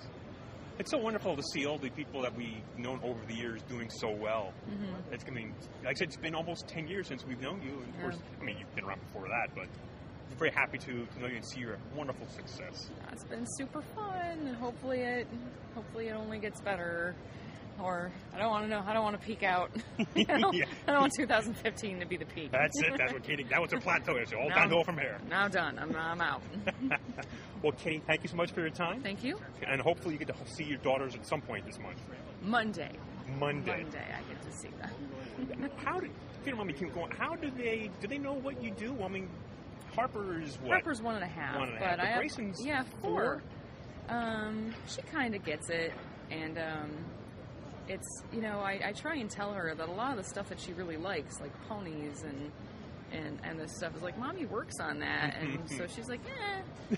It's so wonderful to see all the people that we've known over the years doing so well. Mhm. It's, I mean, like I said, it's been almost 10 years since we've known you. And of Yeah. course, I mean, you've been around before that, but we're very happy to, to know you and see your wonderful success. Yeah, It's been super fun, and hopefully it hopefully it only gets better. Or I don't want to know. I don't want to peak out. I, don't, Yeah. I don't want 2015 to be the peak. That's it. That's what Katie, that was her plateau. It's all Now- downhill from here. Now done. I'm, I'm out. Well, Katie, thank you so much for your time. Thank you. And hopefully you get to see your daughters at some point this month. Monday. Monday. Monday, I get to see them. How do, if you don't mind me keep going, how do they, do they know what you do? I mean, Harper's what? Harper's one and a half, One and a but half, but I have, yeah four? four. Um, she kind of gets it, and um, it's you know I, I try and tell her that a lot of the stuff that she really likes, like ponies and and and this stuff, is like mommy works on that, and so she's like, eh.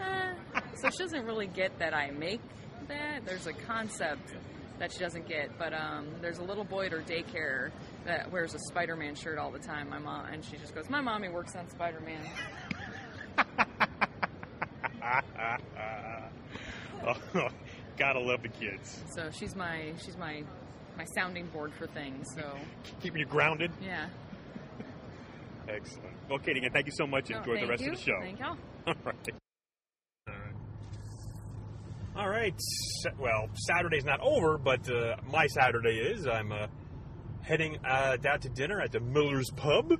eh. So she doesn't really get that I make that. There's a concept that she doesn't get, but um, there's a little boy at her daycare that wears a Spider-Man shirt all the time. My mom and she just goes, "My mommy works on Spider-Man." oh, gotta love the kids. So she's my she's my my sounding board for things. So Keeping you grounded. yeah. Excellent. Well, Katie, again, thank you so much. No, Enjoy the rest you. of the show. Thank y'all. All right. All right. Well, Saturday's not over, but uh, my Saturday is. I'm uh, heading uh, down to dinner at the Miller's Pub.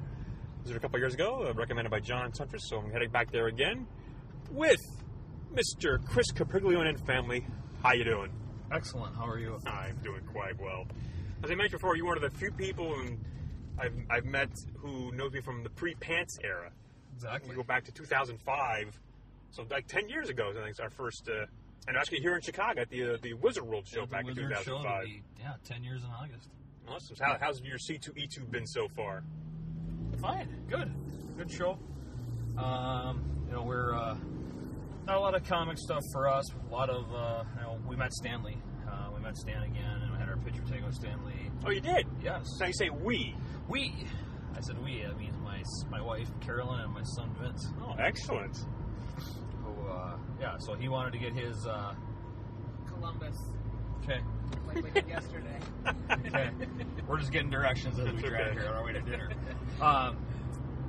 Visited a couple years ago, uh, recommended by John Siuntres, so I'm heading back there again with Mr. Chris Capriglione and family. How you doing? Excellent. How are you? I'm doing quite well. As I mentioned before, you're one of the few people and I've, I've met who knows me from the pre-pants era. Exactly. We go back to 2005, so like 10 years ago. I think it's our first, uh, and actually here in Chicago at the uh, the Wizard World show Yeah, back in Wizard Show 2005. will be, yeah, 10 years in August. Awesome. So how, how's your C2E2 been so far? Fine. Good. Good show. Um, you know, we're uh, not a lot of comic stuff for us. A lot of, uh, you know, we met Stan Lee. Uh, we met Stan again, and we had our picture taken with Stan Lee. Oh, you did. Yes. So you say we. We. I said we. That means my my wife Carolyn and my son Vince. Oh, excellent. Who, uh, yeah. So he wanted to get his. Uh, Columbus, okay. like we did yesterday. Okay. We're just getting directions as we Okay. drive here on our way to dinner. Um,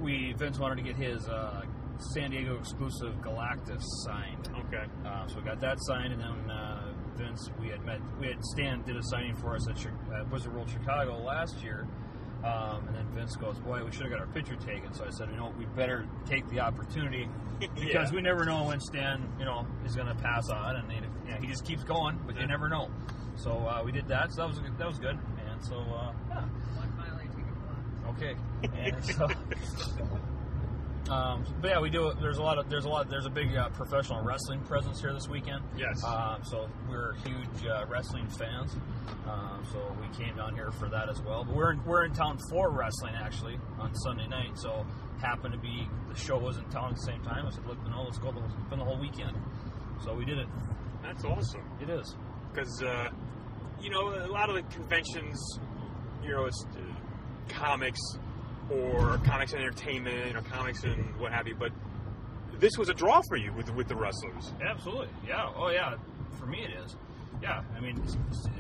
we Vince wanted to get his uh, San Diego exclusive Galactus signed, Okay. uh, so we got that signed, and then uh, Vince we had met we had Stan did a signing for us at, Chi- at Wizard World Chicago last year. Um, and then Vince goes, "Boy, we should have got our picture taken." So I said, "You know, we better take the opportunity because Yeah. we never know when Stan, you know, is going to pass on, and he, you know, he just keeps going, but you never know." So uh, we did that. So that was good, that was good, and so uh, yeah, One mile, I take a okay. And so, um, but yeah, we do. There's a lot of there's a lot there's a big uh, professional wrestling presence here this weekend. Yes. Um, so we're huge uh, wrestling fans. Um, so we came down here for that as well. But we're in, we're in town for wrestling actually on Sunday night. So happened to be the show was in town at the same time. I said, look, no, let's go. Let's spend the whole weekend. So we did it. That's awesome. It is. because uh, you know a lot of the conventions, you know, it's uh, comics or comics and entertainment or comics and what have you. But this was a draw for you with with the wrestlers. Absolutely. Yeah. Oh, yeah. For me, it is. Yeah. I mean,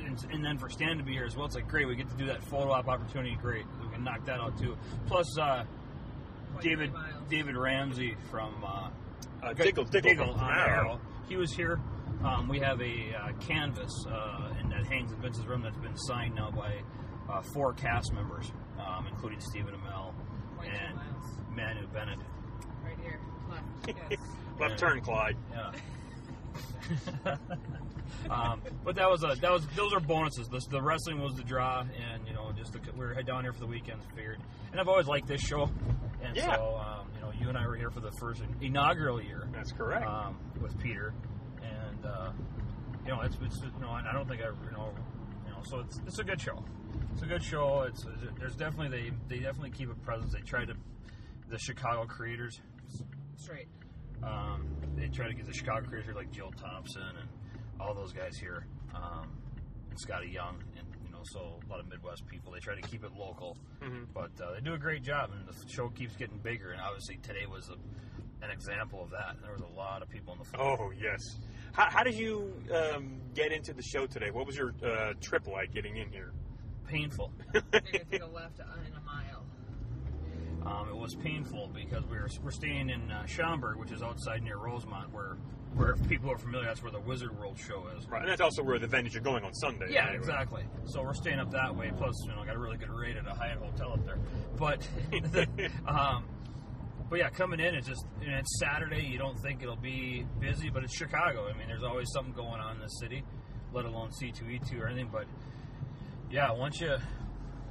and, and then for Stan to be here as well, it's like great. We get to do that photo op opportunity. Great. We can knock that out too. Plus, uh, David miles. David Ramsey from uh, Uh, Diggle, Diggle, Diggle from on Arrow. Arrow. He was here. Um, we have a uh, canvas uh, and that hangs in Vince's room that's been signed now by uh, four cast members, um, including Stephen Amell Point and miles. Manu Bennett. Right here. Left. Yes. Left Yeah. turn, Clyde. Yeah. um, but that was a that was those are bonuses. The, the wrestling was the draw, and you know just the, we were head down here for the weekend. Figured, and I've always liked this show, and Yeah. so um, you know you and I were here for the first inaugural year That's correct. um, with Peter, and uh, you know it's, it's you know I don't think I you know you know so it's it's a good show. It's a good show. It's there's definitely they they definitely keep a presence. They try to the Chicago creators Straight. um, they try to get the Chicago creators like Jill Thompson and all those guys here, um, and Scotty Young, and you know, so a lot of Midwest people. They try to keep it local, Mhm. but uh, they do a great job, and the show keeps getting bigger. And obviously, today was a, an example of that. There was a lot of people in the floor. Oh yes. How, how did you um, get into the show today? What was your uh, trip like getting in here? Painful. You're gonna take a left in a mile. Um, it was painful because we were we're staying in uh, Schaumburg, which is outside near Rosemont, where where if people are familiar, that's where the Wizard World show is. Right, and that's also where the venues are going on Sunday. Yeah, anyway. exactly. So we're staying up that way. Plus, you know, got a really good rate at a Hyatt hotel up there. But, um, but yeah, coming in, it's just and it's Saturday. You don't think it'll be busy, but it's Chicago. I mean, there's always something going on in the city, let alone C2E2 or anything. But yeah, once you,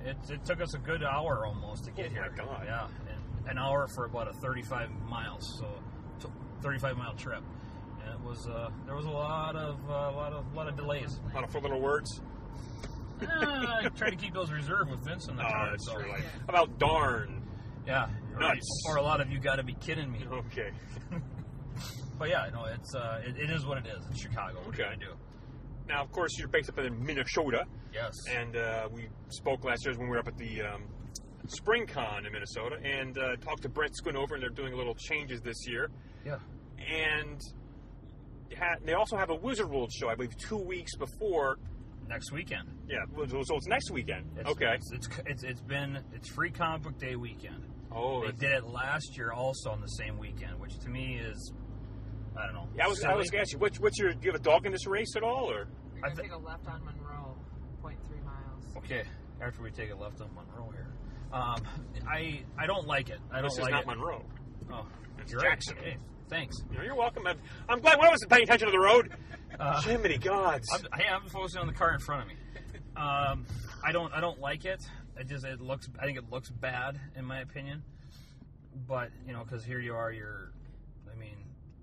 it, it took us a good hour almost to get Oh, here. my God. Yeah, and an hour for about a 35 miles, so 35 mile trip. And it was uh, there was a lot of uh, a lot of a lot of delays. A lot of four little words. Uh, I try to keep those reserved with Vince in the Oh, car. that's so, true. Like, how about darn? Yeah, or, Nuts. or a lot of you got to be kidding me. Okay. But yeah, no, it's uh, it, it is what it is. It's Chicago. What Okay. gonna do? Now, of course, you're based up in Minnesota, Yes. and uh, we spoke last year when we were up at the um, Spring Con in Minnesota, and uh, talked to Brent Schoonover, and they're doing a little changes this year. yeah. And ha- they also have a Wizard World show, I believe, two weeks before next weekend. Yeah, so it's next weekend. It's, okay. It's, it's it's it's been it's free comic book day weekend. Oh, They did it last year also on the same weekend, which to me is I don't know. yeah, I was I was silly. going to ask you, what's, what's your, do you have a dog in this race at all, or? You're I gonna thi- take a left on Monroe, 0.3 miles. Okay, after we take a left on Monroe here, um, I I don't like it. I don't this is like not it. Monroe. Oh, It's you're Jackson. Right. Hey, thanks. You know, you're welcome. I'm, I'm glad one of us is paying attention to the road. Uh, Jiminy gods. I'm, hey, I'm focusing on the car in front of me. Um, I don't I don't like it. It just it looks I think it looks bad in my opinion. But you know, because here you are, you're.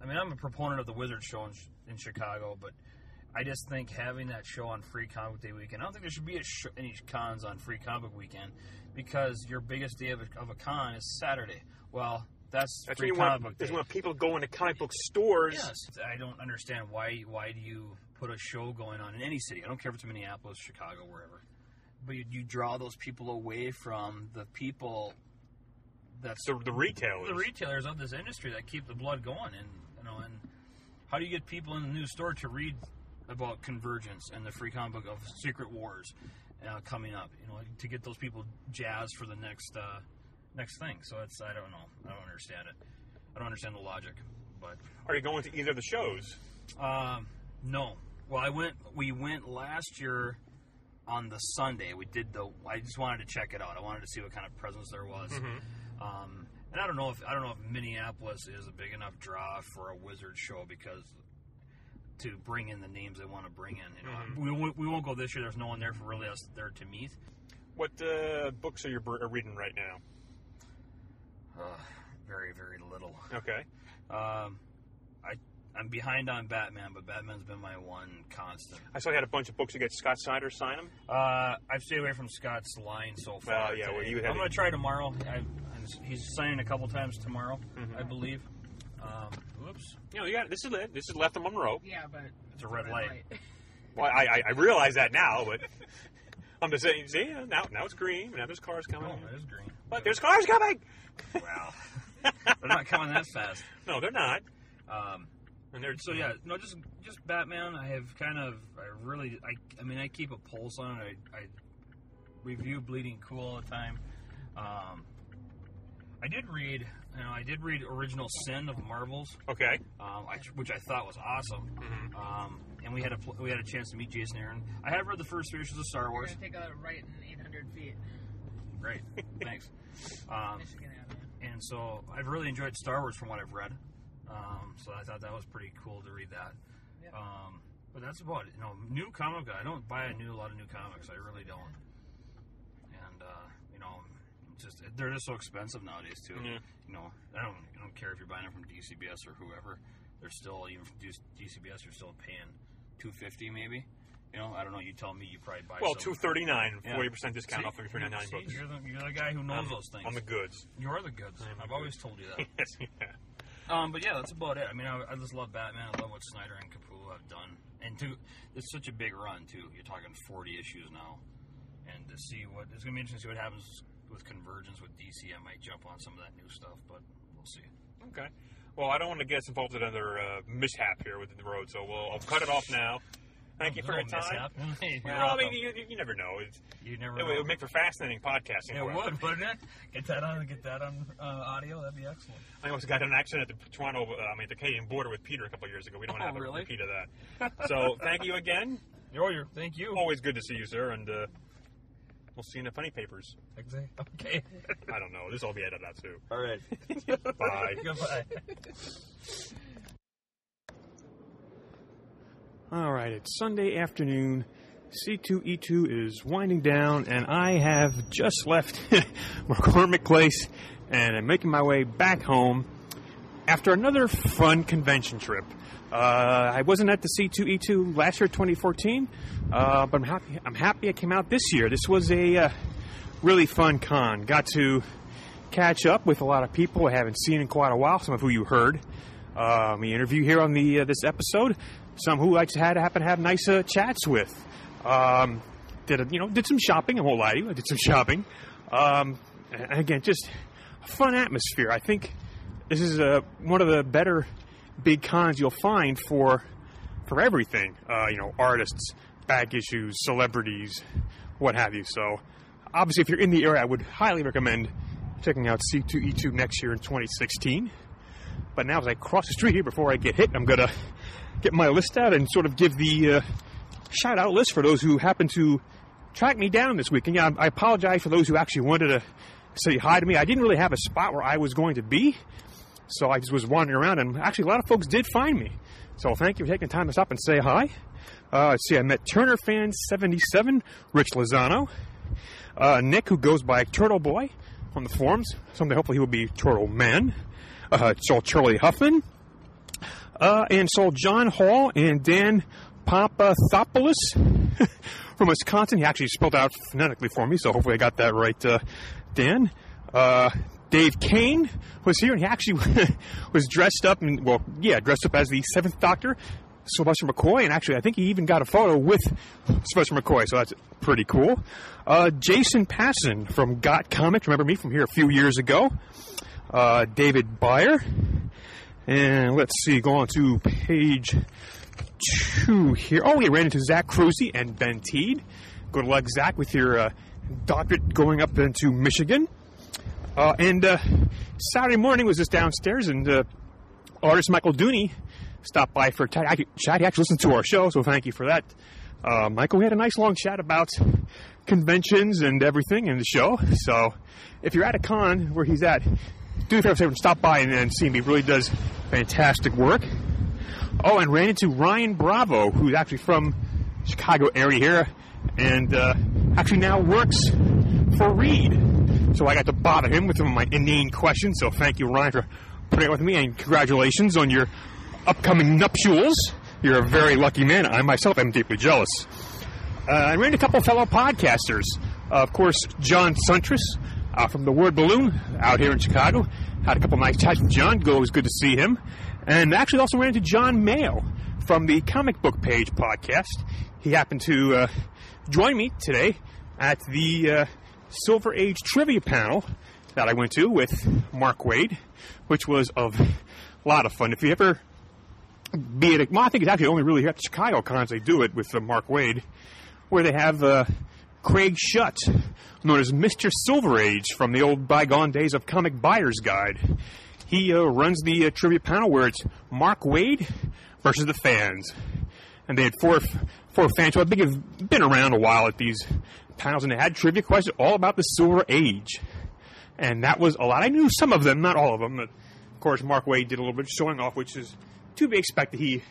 I mean, I'm a proponent of the Wizard Show in, in Chicago, but I just think having that show on Free Comic Book Day weekend. I don't think there should be a sh- any cons on Free Comic book weekend because your biggest day of a, of a con is Saturday. Well, that's, That's Free when Comic want, Book is when people go into comic book stores. Yes, I don't understand why. Why do you put a show going on in any city? I don't care if it's Minneapolis, Chicago, wherever. But you, you draw those people away from the people. That's The, the retailers. the retailers of this industry that keep the blood going, and know, and how do you get people in the new store to read about Convergence and the free comic book of Secret Wars uh, coming up? You know, to get those people jazzed for the next uh, next thing. So it's I don't know. I don't understand it. I don't understand the logic, but Are you going to either of the shows? um, no. Well, I went. We went last year on the Sunday. We did the. I just wanted to check it out. I wanted to see what kind of presence there was. Um, and I don't know if I don't know if Minneapolis is a big enough draw for a Wizard show because to bring in the names they want to bring in. You know, we, won't- we won't go this year. There's no one there for really us there to meet. What uh, books are you reading right now? Uh, very very little. Okay. Um, I'm behind on Batman, but Batman's been my one constant. I saw you had a bunch of books to get Scott Snyder sign them. Uh, I've stayed away from Scott's line so far. Well, yeah, well, you had I'm going to try tomorrow. I, I'm, he's signing a couple times tomorrow, Mm-hmm. I believe. Um, whoops, You know, you got this is it. This is left on Monroe. Yeah, but it's a red light. Well, I, I, I realize that now, but I'm just saying. See, now now it's green. Now there's cars coming. Oh, it is green. But there's cars coming. Wow, they're not coming that fast. No, they're not. Um, And they're so yeah, no, just just Batman. I have kind of, I really, I, I mean, I keep a pulse on it. I, I review Bleeding Cool all the time. Um, I did read, you know, I did read Original Sin of Marvels. Okay. um, I, which I thought was awesome. Mm-hmm. Um, and we had a we had a chance to meet Jason Aaron. I have read the first three issues of Star We're Wars. gonna take a right in 800 feet. Great, thanks. Um, Michigan Avenue. and so I've really enjoyed Star Wars from what I've read. Um, so I thought that was pretty cool to read that. Yeah. Um, but that's about it. You know, new comic. I don't buy a new a lot of new comics. I really don't. And uh, you know, just they're just so expensive nowadays too. Yeah. You know, I don't I don't care if you're buying them from DCBS or whoever. They're still even from DCBS. You're still paying two fifty maybe. You know, I don't know. You tell me. You probably buy. Well, some- two thirty nine, forty percent discount See? off of three ninety nine books. You're the, you're the guy who knows Um, those things. on the goods. You're the goods. I'm I've always told you that. yes. Yeah. Um, but yeah, that's about it. I mean, I, I just love Batman. I love what Snyder and Capullo have done, and to it's such a big run too. You're talking 40 issues now, and to see what it's gonna be interesting to see what happens with Convergence with DC. I might jump on some of that new stuff, but we'll see. Okay. Well, I don't want to get involved in another uh, mishap here with the road, so we'll I'll cut it off now. Thank you for No your time. mishap. You're Well, I mean, you, you never know. It's, you never it, know. would make for fascinating podcasting. it for us. would, wouldn't it? Get that on, get that on uh, audio. That'd be excellent. I almost got an accident at the Toronto, uh, I mean, the Canadian border with Peter a couple of years ago. We don't Oh, have a really? repeat of that. So, thank you again. You're, thank you. Always good to see you, sir, and uh, we'll see you in the funny papers. Okay. I don't know. This will all be edited out too. All right. Bye. Goodbye. All right, it's Sunday afternoon. C2E2 is winding down, and I have just left McCormick Place and I'm making my way back home after another fun convention trip. Uh, I wasn't at the C2E2 last year, 2014, uh, but I'm happy. I'm happy I came out this year. This was a uh, really fun con. Got to catch up with a lot of people I haven't seen in quite a while. Some of who you heard uh, me interview here on the uh, this episode. Some who I had happen to have nice uh, chats with. Um, did a, you know did some shopping? I won't lie to you. I did some shopping. Um, and again, just a fun atmosphere. I think this is uh, one of the better big cons you'll find for for everything. Uh, you know, artists, back issues, celebrities, what have you. So, obviously, if you're in the area, I would highly recommend checking out C2E2 next year in 2016. But now, as I cross the street here before I get hit, I'm to get my list out and sort of give the uh, shout out list for those who happen to track me down this week. And yeah, I apologize for those who actually wanted to say hi to me. I didn't really have a spot where I was going to be, so I just was wandering around, and actually, a lot of folks did find me. So thank you for taking the time to stop and say hi. Uh, let's see, I met Turner fan 77, Rich Lozano, uh, Nick, who goes by Turtle Boy on the forums. Someday, hopefully, he will be Turtle Man. Uh, Charlie Huffman, uh, and so John Hall and Dan Papathopoulos from Wisconsin. He actually spelled out phonetically for me, so hopefully I got that right, uh, Dan. Uh, Dave Kane was here, and he actually was dressed up, and well, yeah, dressed up as the Seventh Doctor, Sylvester McCoy, and actually, I think he even got a photo with Sylvester McCoy, so that's pretty cool. Uh, Jason Passon from Got Comics, remember me from here a few years ago. Uh, David Byer, and let's see, go on to page two here. Oh, we ran into Zach Cruzy and Ben Teed. Good luck, Zach, with your uh, doctorate going up into Michigan. Uh, and uh, Saturday morning was just downstairs, and uh, artist Michael Dooney stopped by for a chat. He actually listened to our show, so thank you for that. Uh, Michael, we had a nice long chat about conventions and everything in the show. So if you're at a con where he's at, do me a favor, stop by and, and see him. He really does fantastic work. Oh, and ran into Ryan Bravo, who's actually from Chicago area here, and uh, actually now works for Reed. So I got to bother him with some of my inane questions. So thank you, Ryan, for putting up with me, and congratulations on your upcoming nuptials. You're a very lucky man. I myself am deeply jealous. Uh, I ran into a couple fellow podcasters. Uh, of course, John Siuntres uh, from the Word Balloon out here in Chicago. Had a couple nice chats with John. Go, it was good to see him. And actually also ran into John Mayo from the Comic Book Page podcast. He happened to uh, join me today at the uh, Silver Age trivia panel that I went to with Mark Waid, which was a lot of fun. If you ever be it, well, I think it's actually only really here at the Chicago cons they do it with uh, Mark Waid, where they have uh, Craig Shutt, known as Mr. Silver Age from the old bygone days of Comic Buyer's Guide. He uh, runs the uh, trivia panel where it's Mark Waid versus the fans. And they had four four fans who I think have been around a while at these panels, and they had trivia questions all about the Silver Age. And that was a lot. I knew some of them, not all of them. But of course, Mark Waid did a little bit of showing off, which is to be expected. He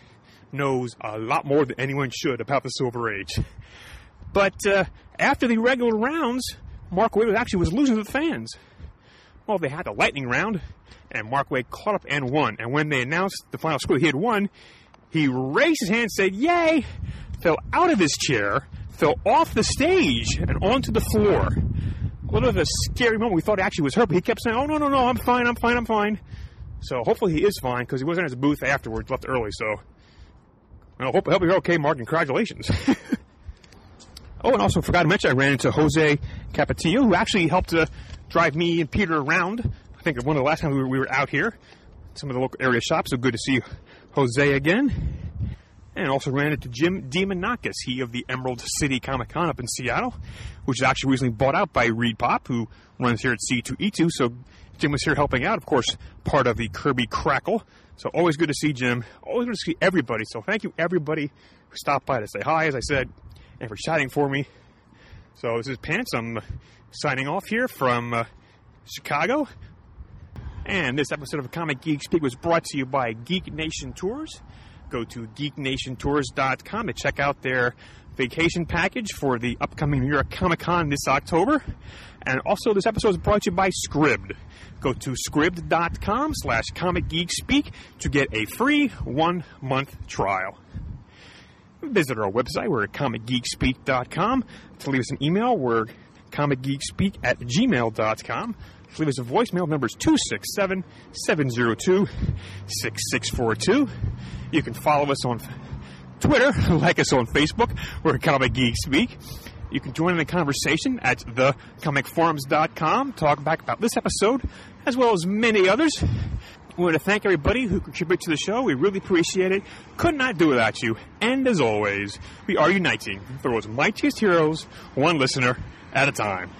knows a lot more than anyone should about the Silver Age. But uh, after the regular rounds, Mark Waid actually was losing to the fans. Well, they had the lightning round, and Mark Waid caught up and won. And when they announced the final score, he had won. He raised his hand, said "Yay!" fell out of his chair, fell off the stage, and onto the floor. A little of a scary moment. We thought he actually was hurt, but he kept saying, "Oh no, no, no! I'm fine! I'm fine! I'm fine!" So hopefully he is fine because he wasn't at his booth afterwards, left early. So I hope, hope you're okay, Mark. Congratulations. oh, and also forgot to mention, I ran into Jose Capetillo, who actually helped to drive me and Peter around. I think one of the last times we were, we were out here, some of the local area shops. So good to see Jose again. And also ran into Jim Demonakis, he of the Emerald City Comic Con up in Seattle, which is actually recently bought out by Reed Pop, who runs here at C2E2. So Jim was here helping out, of course, part of the Kirby Krackle. So always good to see Jim. Always good to see everybody. So thank you everybody who stopped by to say hi, as I said, and for chatting for me. So this is Pants. I'm signing off here from uh, Chicago. And this episode of Comic Geek Speak was brought to you by Geek Nation Tours. Go to geeknationtours.com to check out their vacation package for the upcoming New York Comic Con this October. And also, this episode is brought to you by Scribd. Go to scribd.com slash comic geek speak to get a free one month trial. Visit our website, we're at comicgeekspeak.com. To leave us an email, we're comicgeekspeak at gmail.com. To leave us a voicemail, number is 267 702 6642. You can follow us on Twitter, like us on Facebook, we're Comic Geek Speak. You can join in the conversation at thecomicforums.com, talk back about this episode, as well as many others. We want to thank everybody who contribute to the show. We really appreciate it. Could not do without you. And as always, we are uniting the world's mightiest heroes, one listener at a time.